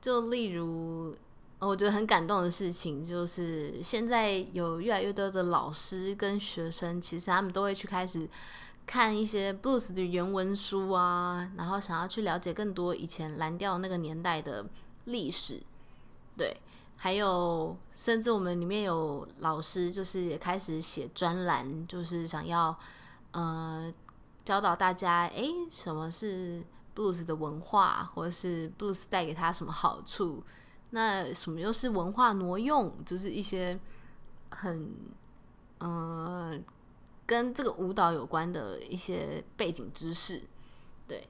就例如，我觉得很感动的事情就是，现在有越来越多的老师跟学生，其实他们都会去开始看一些 blues 的原文书啊，然后想要去了解更多以前蓝调那个年代的历史，对。还有，甚至我们里面有老师，就是也开始写专栏，就是想要呃教导大家，哎，什么是 blues 的文化，或者是 blues 带给他什么好处？那什么又是文化挪用？就是一些很呃跟这个舞蹈有关的一些背景知识。对，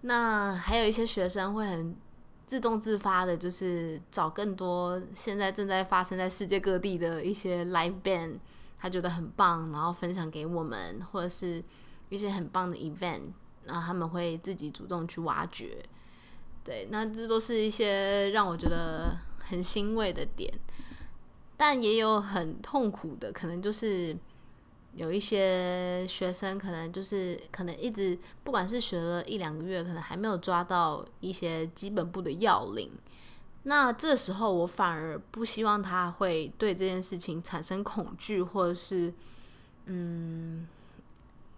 那还有一些学生会很。自动自发的，就是找更多现在正在发生在世界各地的一些 live band，他觉得很棒，然后分享给我们，或者是一些很棒的 event，然后他们会自己主动去挖掘。对，那这都是一些让我觉得很欣慰的点，但也有很痛苦的，可能就是。有一些学生可能就是可能一直不管是学了一两个月，可能还没有抓到一些基本步的要领。那这时候我反而不希望他会对这件事情产生恐惧，或者是嗯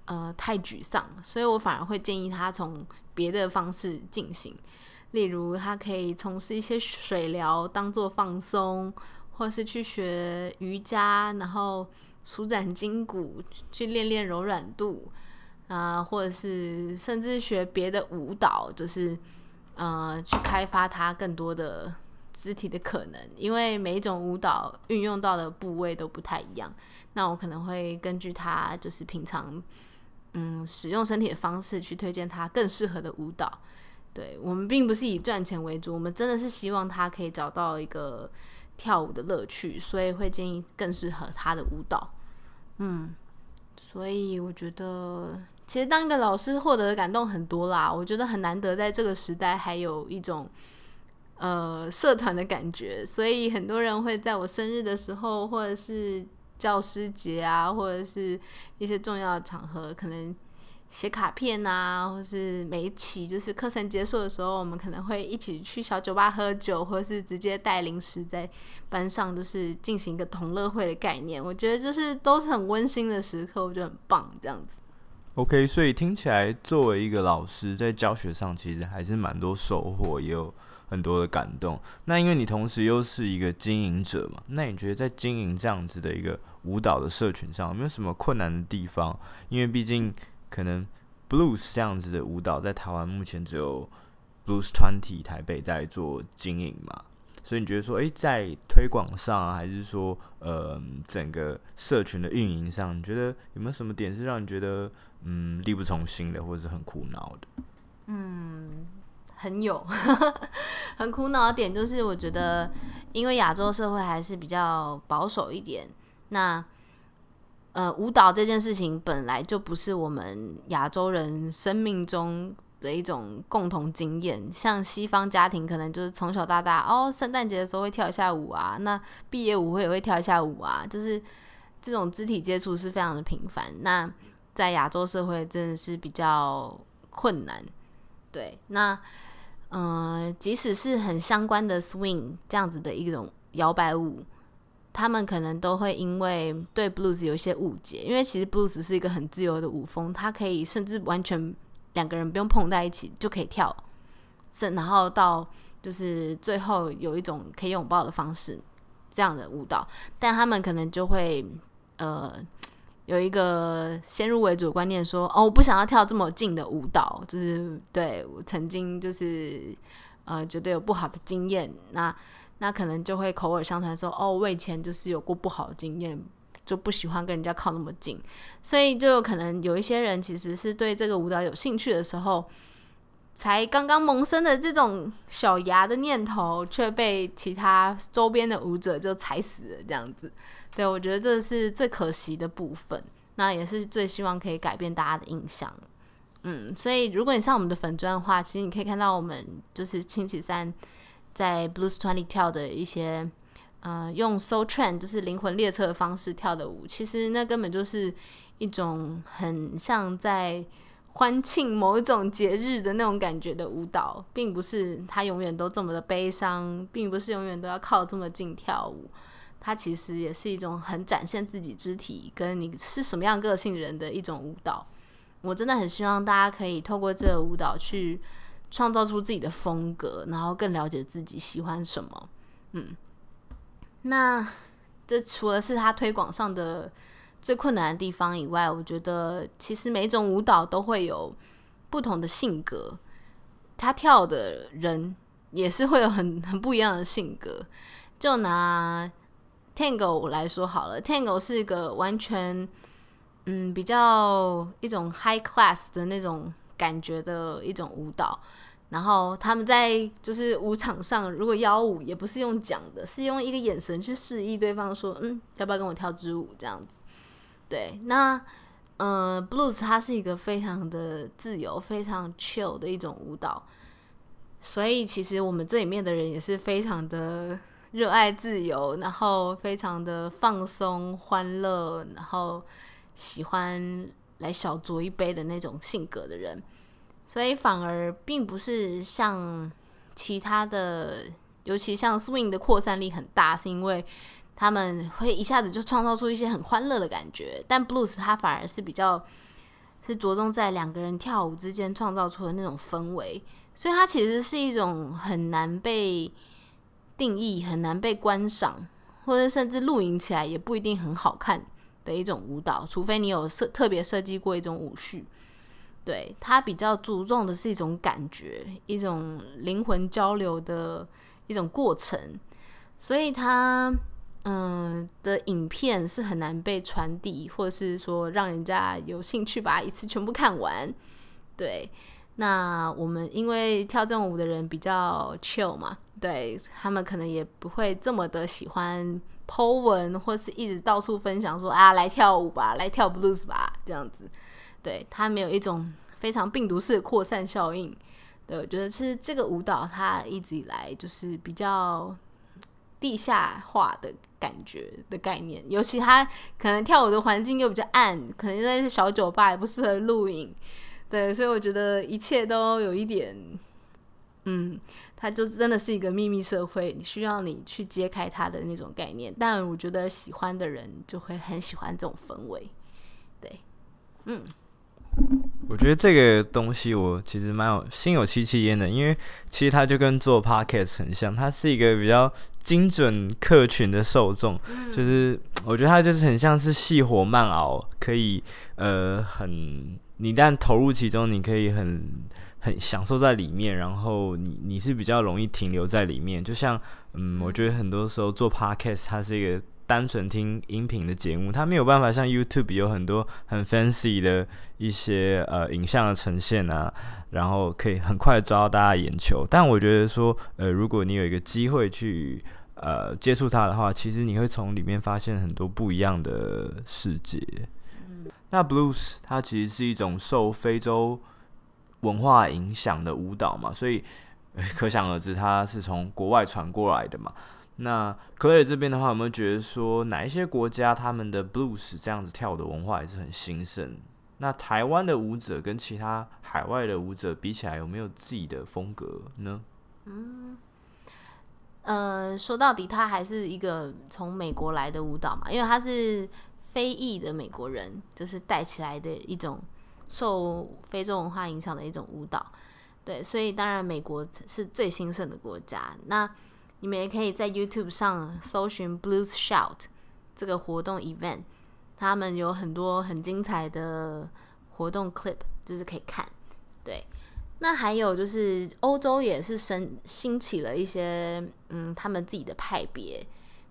呃太沮丧。所以我反而会建议他从别的方式进行，例如他可以从事一些水疗当做放松，或是去学瑜伽，然后。舒展筋骨，去练练柔软度啊、或者是甚至学别的舞蹈，就是呃，去开发他更多的肢体的可能。因为每一种舞蹈运用到的部位都不太一样，那我可能会根据他就是平常嗯使用身体的方式去推荐他更适合的舞蹈。对，我们并不是以赚钱为主，我们真的是希望他可以找到一个。跳舞的乐趣，所以会建议更适合他的舞蹈。嗯，所以我觉得，其实当一个老师获得的感动很多啦。我觉得很难得在这个时代还有一种呃社团的感觉，所以很多人会在我生日的时候，或者是教师节啊，或者是一些重要的场合，可能。写卡片啊，或是每一期就是课程结束的时候，我们可能会一起去小酒吧喝酒，或是直接带零食在班上，就是进行一个同乐会的概念。我觉得就是都是很温馨的时刻，我觉得很棒，这样子。OK，所以听起来作为一个老师，在教学上其实还是蛮多收获，也有很多的感动。那因为你同时又是一个经营者嘛，那你觉得在经营这样子的一个舞蹈的社群上，有没有什么困难的地方？因为毕竟。可能 blues 这样子的舞蹈在台湾目前只有 blues 团体台北在做经营嘛，所以你觉得说，诶、在推广上啊，还是说，呃，整个社群的运营上，你觉得有没有什么点是让你觉得，嗯，力不从心的，或者是很苦恼的？嗯，很有，很苦恼的点就是，我觉得，因为亚洲社会还是比较保守一点，那。呃，舞蹈这件事情本来就不是我们亚洲人生命中的一种共同经验。像西方家庭，可能就是从小到大，哦，圣诞节的时候会跳一下舞啊，那毕业舞会也会跳一下舞啊，就是这种肢体接触是非常的频繁。那在亚洲社会真的是比较困难。对，那呃，即使是很相关的 swing 这样子的一种摇摆舞。他们可能都会因为对 blues 有一些误解，因为其实 blues 是一个很自由的舞风，它可以甚至完全两个人不用碰在一起就可以跳，是然后到就是最后有一种可以拥抱的方式这样的舞蹈，但他们可能就会呃有一个先入为主的观念说，哦，我不想要跳这么近的舞蹈，就是对我曾经就是呃觉得有不好的经验那。那可能就会口耳相传说，哦，我以前就是有过不好的经验，就不喜欢跟人家靠那么近，所以就可能有一些人其实是对这个舞蹈有兴趣的时候，才刚刚萌生的这种小芽的念头，却被其他周边的舞者就踩死了，这样子。对，我觉得这是最可惜的部分，那也是最希望可以改变大家的印象。嗯，所以如果你上我们的粉砖的话，其实你可以看到我们就是星期三。在 Blues 团里跳的一些呃用 Soul Train 就是灵魂列车的方式跳的舞，其实那根本就是一种很像在欢庆某一种节日的那种感觉的舞蹈，并不是它永远都这么的悲伤，并不是永远都要靠这么近跳舞。它其实也是一种很展现自己肢体跟你是什么样个性人的一种舞蹈。我真的很希望大家可以透过这个舞蹈去创造出自己的风格，然后更了解自己喜欢什么。嗯，那这除了是他推广上的最困难的地方以外，我觉得其实每种舞蹈都会有不同的性格，他跳的人也是会有很很不一样的性格。就拿 Tango 来说好了，Tango 是一个完全嗯比较一种 high class 的那种感觉的一种舞蹈，然后他们在就是舞场上如果邀舞，也不是用讲的，是用一个眼神去示意对方说，嗯，要不要跟我跳支舞这样子。对，那呃 Blues 它是一个非常的自由、非常 chill 的一种舞蹈，所以其实我们这里面的人也是非常的。热爱自由，然后非常的放松、欢乐，然后喜欢来小酌一杯的那种性格的人，所以反而并不是像其他的，尤其像 Swing 的扩散力很大，是因为他们会一下子就创造出一些很欢乐的感觉。但 Blues 它反而是比较是着重在两个人跳舞之间创造出的那种氛围，所以它其实是一种很难被。定义很难被观赏，或者甚至录影起来也不一定很好看的一种舞蹈，除非你有设特别设计过一种舞序。对，它比较注重的是一种感觉，一种灵魂交流的一种过程，所以它嗯的影片是很难被传递，或者是说让人家有兴趣把一次全部看完。对。那我们因为跳这种舞的人比较 chill 嘛，对，他们可能也不会这么的喜欢 po 文，或是一直到处分享说啊，来跳舞吧，来跳 blues 吧，这样子。对，它没有一种非常病毒式的扩散效应。对，我觉得是这个舞蹈它一直以来就是比较地下化的感觉的概念，尤其它可能跳舞的环境又比较暗，可能在小酒吧也不适合录影。对，所以我觉得一切都有一点，嗯，它就真的是一个秘密社会，你需要你去揭开它的那种概念。但我觉得喜欢的人就会很喜欢这种氛围。对，嗯，我觉得这个东西我其实蛮有心有戚戚焉的，因为其实它就跟做 podcast 很像，它是一个比较精准客群的受众，嗯、就是我觉得它就是很像是细火慢熬，可以呃很。你一旦投入其中，你可以很很享受在里面，然后你你是比较容易停留在里面。就像嗯，我觉得很多时候做 podcast，它是一个单纯听音频的节目，它没有办法像 YouTube 有很多很 fancy 的一些呃影像的呈现啊，然后可以很快抓到大家眼球。但我觉得说，呃，如果你有一个机会去呃接触它的话，其实你会从里面发现很多不一样的世界。那 blues 它其实是一种受非洲文化影响的舞蹈嘛，所以可想而知它是从国外传过来的嘛。那克瑞这边的话，有没有觉得说哪一些国家他们的 blues 这样子跳的文化也是很兴盛？那台湾的舞者跟其他海外的舞者比起来，有没有自己的风格呢？嗯，呃，说到底，它还是一个从美国来的舞蹈嘛，因为它是。非裔的美国人就是带起来的一种受非洲文化影响的一种舞蹈，对，所以当然美国是最兴盛的国家。那你们也可以在 YouTube 上搜寻 Blues Shout 这个活动 event，他们有很多很精彩的活动 clip，就是可以看。对，那还有就是欧洲也是生兴起了一些嗯，他们自己的派别。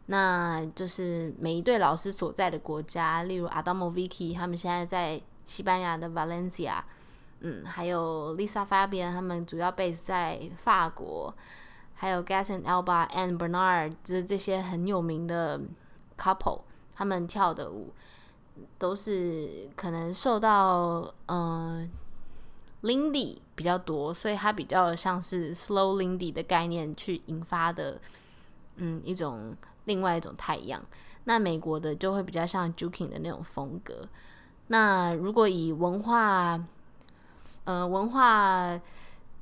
那就是每一对老师所在的国家，例如 Adamo Vicky 他们现在在西班牙的 Valencia，嗯，还有 Lisa Fabian 他们主要 base 在法国，还有 Gaston Elba and Bernard，就是这些很有名的 couple，他们跳的舞都是可能受到嗯 Lindy 比较多，所以它比较像是 Slow Lindy 的概念去引发的，嗯，一种。另外一种太阳。那美国的就会比较像 Juking 的那种风格。那如果以文化，呃，文化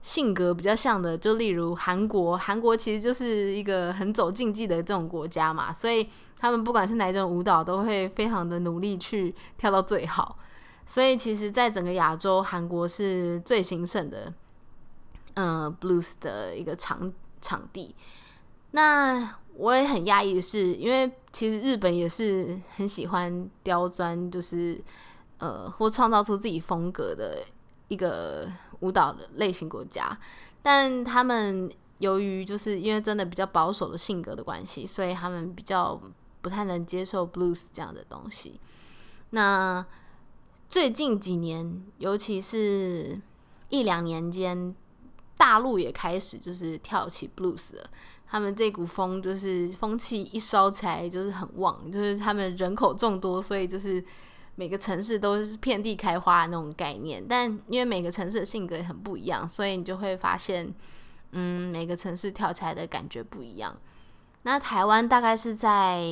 性格比较像的，就例如韩国，韩国其实就是一个很走竞技的这种国家嘛，所以他们不管是哪一种舞蹈，都会非常的努力去跳到最好。所以其实，在整个亚洲，韩国是最兴盛的，呃，blues 的一个场场地。那我也很讶异的是，因为其实日本也是很喜欢刁钻，就是呃，或创造出自己风格的一个舞蹈的类型国家。但他们由于就是因为真的比较保守的性格的关系，所以他们比较不太能接受 blues 这样的东西。那最近几年，尤其是一两年间，大陆也开始就是跳起 blues 了。他们这股风就是风气一烧起来就是很旺，就是他们人口众多，所以就是每个城市都是遍地开花的那种概念。但因为每个城市的性格很不一样，所以你就会发现，嗯，每个城市跳起来的感觉不一样。那台湾大概是在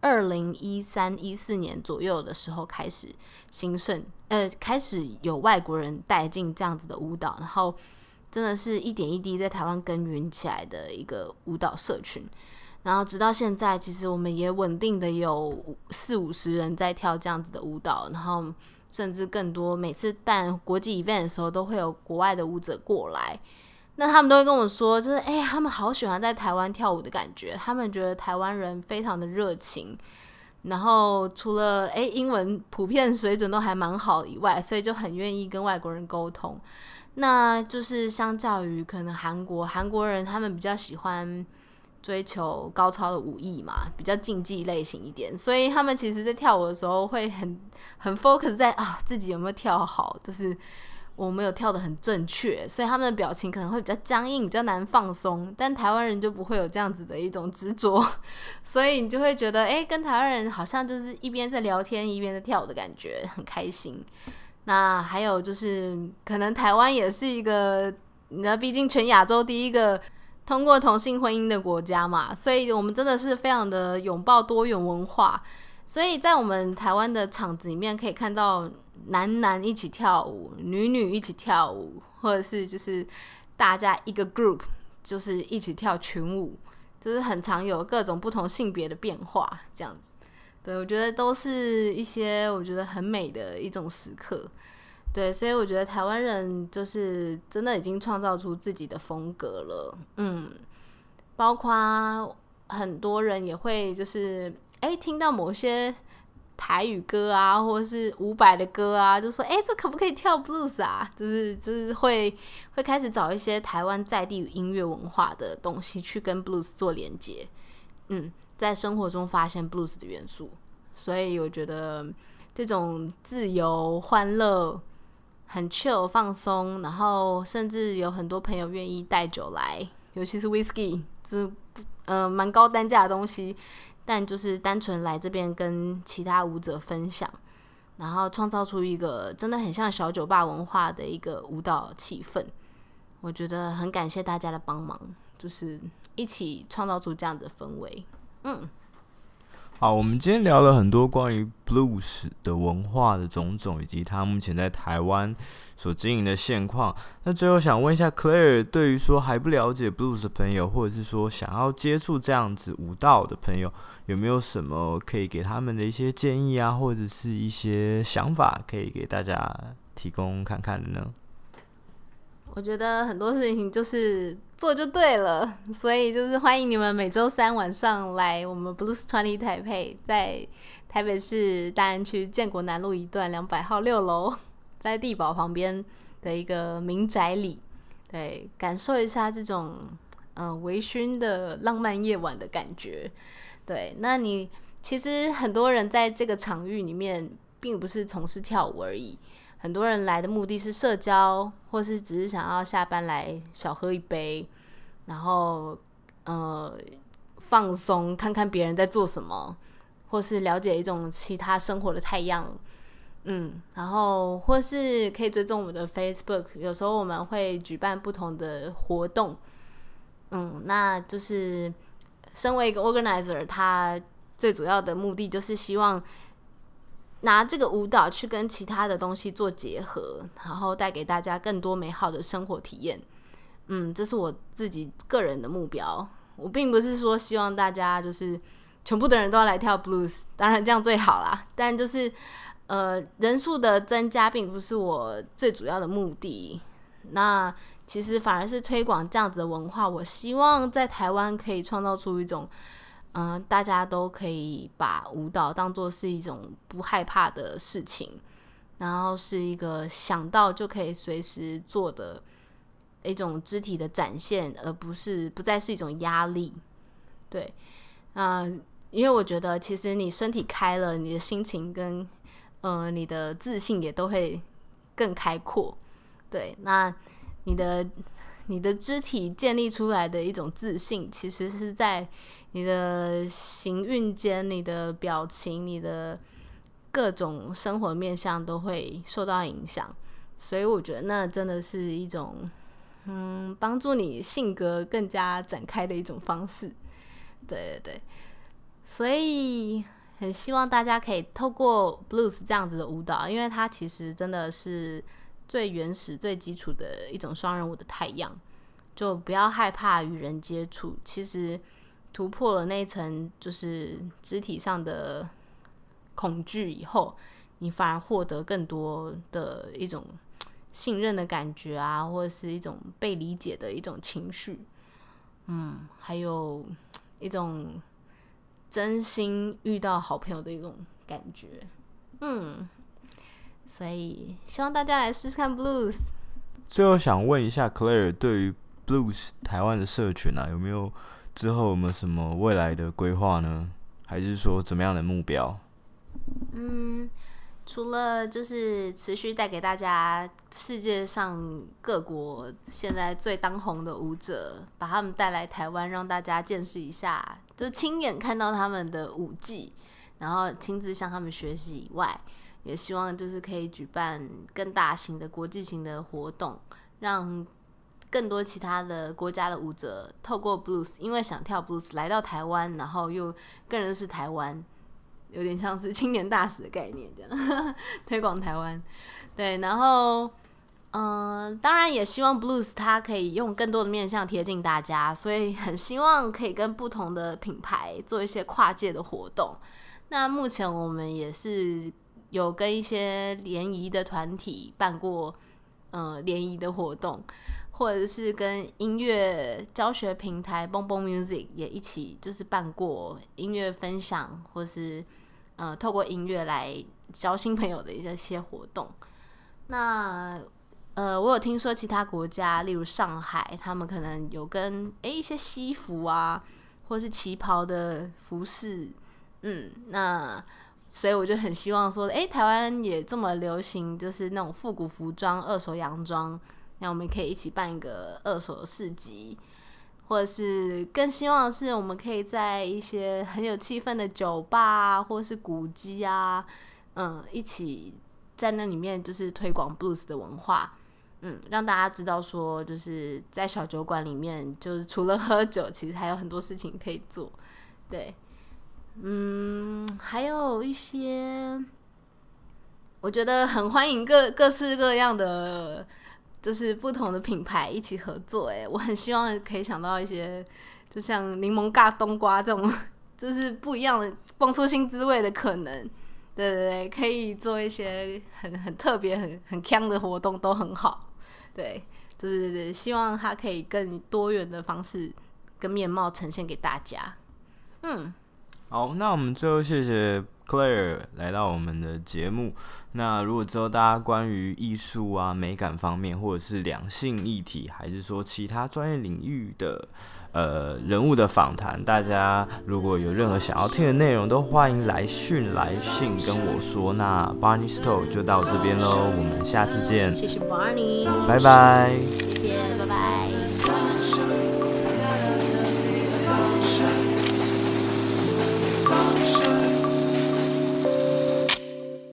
二零一三一四年左右的时候开始兴盛，呃，开始有外国人带进这样子的舞蹈，然后。真的是一点一滴在台湾耕耘起来的一个舞蹈社群，然后直到现在，其实我们也稳定的有四五十人在跳这样子的舞蹈，然后甚至更多。每次办国际 event 的时候，都会有国外的舞者过来，那他们都会跟我说，就是哎，他们好喜欢在台湾跳舞的感觉，他们觉得台湾人非常的热情，然后除了哎英文普遍水准都还蛮好以外，所以就很愿意跟外国人沟通。那就是相较于可能韩国，韩国人他们比较喜欢追求高超的武艺嘛，比较竞技类型一点，所以他们其实在跳舞的时候会很很 focus 在啊自己有没有跳好，就是我没有跳得很正确，所以他们的表情可能会比较僵硬，比较难放松。但台湾人就不会有这样子的一种执着，所以你就会觉得，哎，跟台湾人好像就是一边在聊天一边在跳舞的感觉，很开心。那还有就是，可能台湾也是一个，你知道，毕竟全亚洲第一个通过同性婚姻的国家嘛，所以我们真的是非常的拥抱多元文化。所以在我们台湾的场子里面，可以看到男男一起跳舞，女女一起跳舞，或者是就是大家一个 group 就是一起跳群舞，就是很常有各种不同性别的变化这样子。对，我觉得都是一些我觉得很美的一种时刻。对，所以我觉得台湾人就是真的已经创造出自己的风格了。嗯，包括很多人也会就是哎，听到某些台语歌啊，或者是伍佰的歌啊，就说哎，这可不可以跳 blues 啊？就是就是会会开始找一些台湾在地音乐文化的东西去跟 blues 做连接。嗯。在生活中发现 blues 的元素，所以我觉得这种自由、欢乐、很 chill、放松，然后甚至有很多朋友愿意带酒来，尤其是 whisky，这嗯蛮高单价的东西，但就是单纯来这边跟其他舞者分享，然后创造出一个真的很像小酒吧文化的一个舞蹈气氛。我觉得很感谢大家的帮忙，就是一起创造出这样的氛围。嗯，好，我们今天聊了很多关于 blues 的文化的种种，以及他目前在台湾所经营的现况。那最后想问一下 Claire，对于说还不了解 blues 的朋友，或者是说想要接触这样子舞蹈的朋友，有没有什么可以给他们的一些建议啊，或者是一些想法，可以给大家提供看看的呢？我觉得很多事情就是做就对了，所以就是欢迎你们每周三晚上来我们 Blues Twenty 台北，在台北市大安区建国南路一段两百号六楼，在地堡旁边的一个民宅里，对，感受一下这种嗯、微醺的浪漫夜晚的感觉。对，那你其实很多人在这个场域里面，并不是从事跳舞而已。很多人来的目的是社交，或是只是想要下班来小喝一杯，然后呃放松，看看别人在做什么，或是了解一种其他生活的态样，嗯，然后或是可以追踪我们的 Facebook，有时候我们会举办不同的活动，嗯，那就是身为一个 organizer，他最主要的目的就是希望拿这个舞蹈去跟其他的东西做结合，然后带给大家更多美好的生活体验。嗯，这是我自己个人的目标。我并不是说希望大家就是全部的人都要来跳 blues，当然这样最好啦。但就是呃，人数的增加并不是我最主要的目的。那其实反而是推广这样子的文化。我希望在台湾可以创造出一种，嗯、大家都可以把舞蹈当做是一种不害怕的事情，然后是一个想到就可以随时做的一种肢体的展现，而不是不再是一种压力。对，啊、因为我觉得其实你身体开了，你的心情跟嗯、你的自信也都会更开阔。对，那。你的你的肢体建立出来的一种自信，其实是在你的行运间、你的表情、你的各种生活面向都会受到影响。所以我觉得那真的是一种，嗯，帮助你性格更加展开的一种方式。对对对，所以很希望大家可以透过 blues 这样子的舞蹈，因为它其实真的是。最原始、最基础的一种双人舞的太阳，就不要害怕与人接触。其实突破了那一层就是肢体上的恐惧以后，你反而获得更多的一种信任的感觉啊，或者是一种被理解的一种情绪。嗯，还有一种真心遇到好朋友的一种感觉。嗯。所以希望大家来试试看 blues。最后想问一下 Claire，对于 blues 台湾的社群啊，有没有之后有没有什么未来的规划呢？还是说怎么样的目标？嗯，除了就是持续带给大家世界上各国现在最当红的舞者，把他们带来台湾，让大家见识一下，就亲眼看到他们的舞技，然后亲自向他们学习以外。也希望就是可以举办更大型的国际型的活动，让更多其他的国家的舞者透过 blues，因为想跳 blues 来到台湾，然后又更认识台湾，有点像是青年大使的概念这样，推广台湾。对，然后嗯、当然也希望 blues 它可以用更多的面向贴近大家，所以很希望可以跟不同的品牌做一些跨界的活动。那目前我们也是。有跟一些联谊的团体办过，呃，联谊的活动，或者是跟音乐教学平台 Boom Boom Music 也一起，就是办过音乐分享，或是呃，透过音乐来交新朋友的一些些活动。那呃，我有听说其他国家，例如上海，他们可能有跟诶、一些西服啊，或是旗袍的服饰，嗯，那。所以我就很希望说，诶，台湾也这么流行，就是那种复古服装、二手洋装，那我们可以一起办一个二手市集，或者是更希望的是，我们可以在一些很有气氛的酒吧或者是古迹啊，嗯，一起在那里面就是推广 blues 的文化，嗯，让大家知道说，就是在小酒馆里面，就是除了喝酒，其实还有很多事情可以做，对。嗯，还有一些，我觉得很欢迎各各式各样的，就是不同的品牌一起合作。哎，我很希望可以想到一些，就像柠檬尬冬瓜这种，就是不一样的，蹦出新滋味的可能。对对对，可以做一些很很特别、很很锵的活动都很好。对，就是希望它可以更多元的方式跟面貌呈现给大家。嗯。好，那我们最后谢谢 Claire 来到我们的节目。那如果之后大家关于艺术啊、美感方面，或者是两性议题，还是说其他专业领域的呃人物的访谈，大家如果有任何想要听的内容，都欢迎来讯来信跟我说。那 Barney Store 就到这边喽，我们下次见。谢谢 Barney，拜拜。谢谢，拜拜。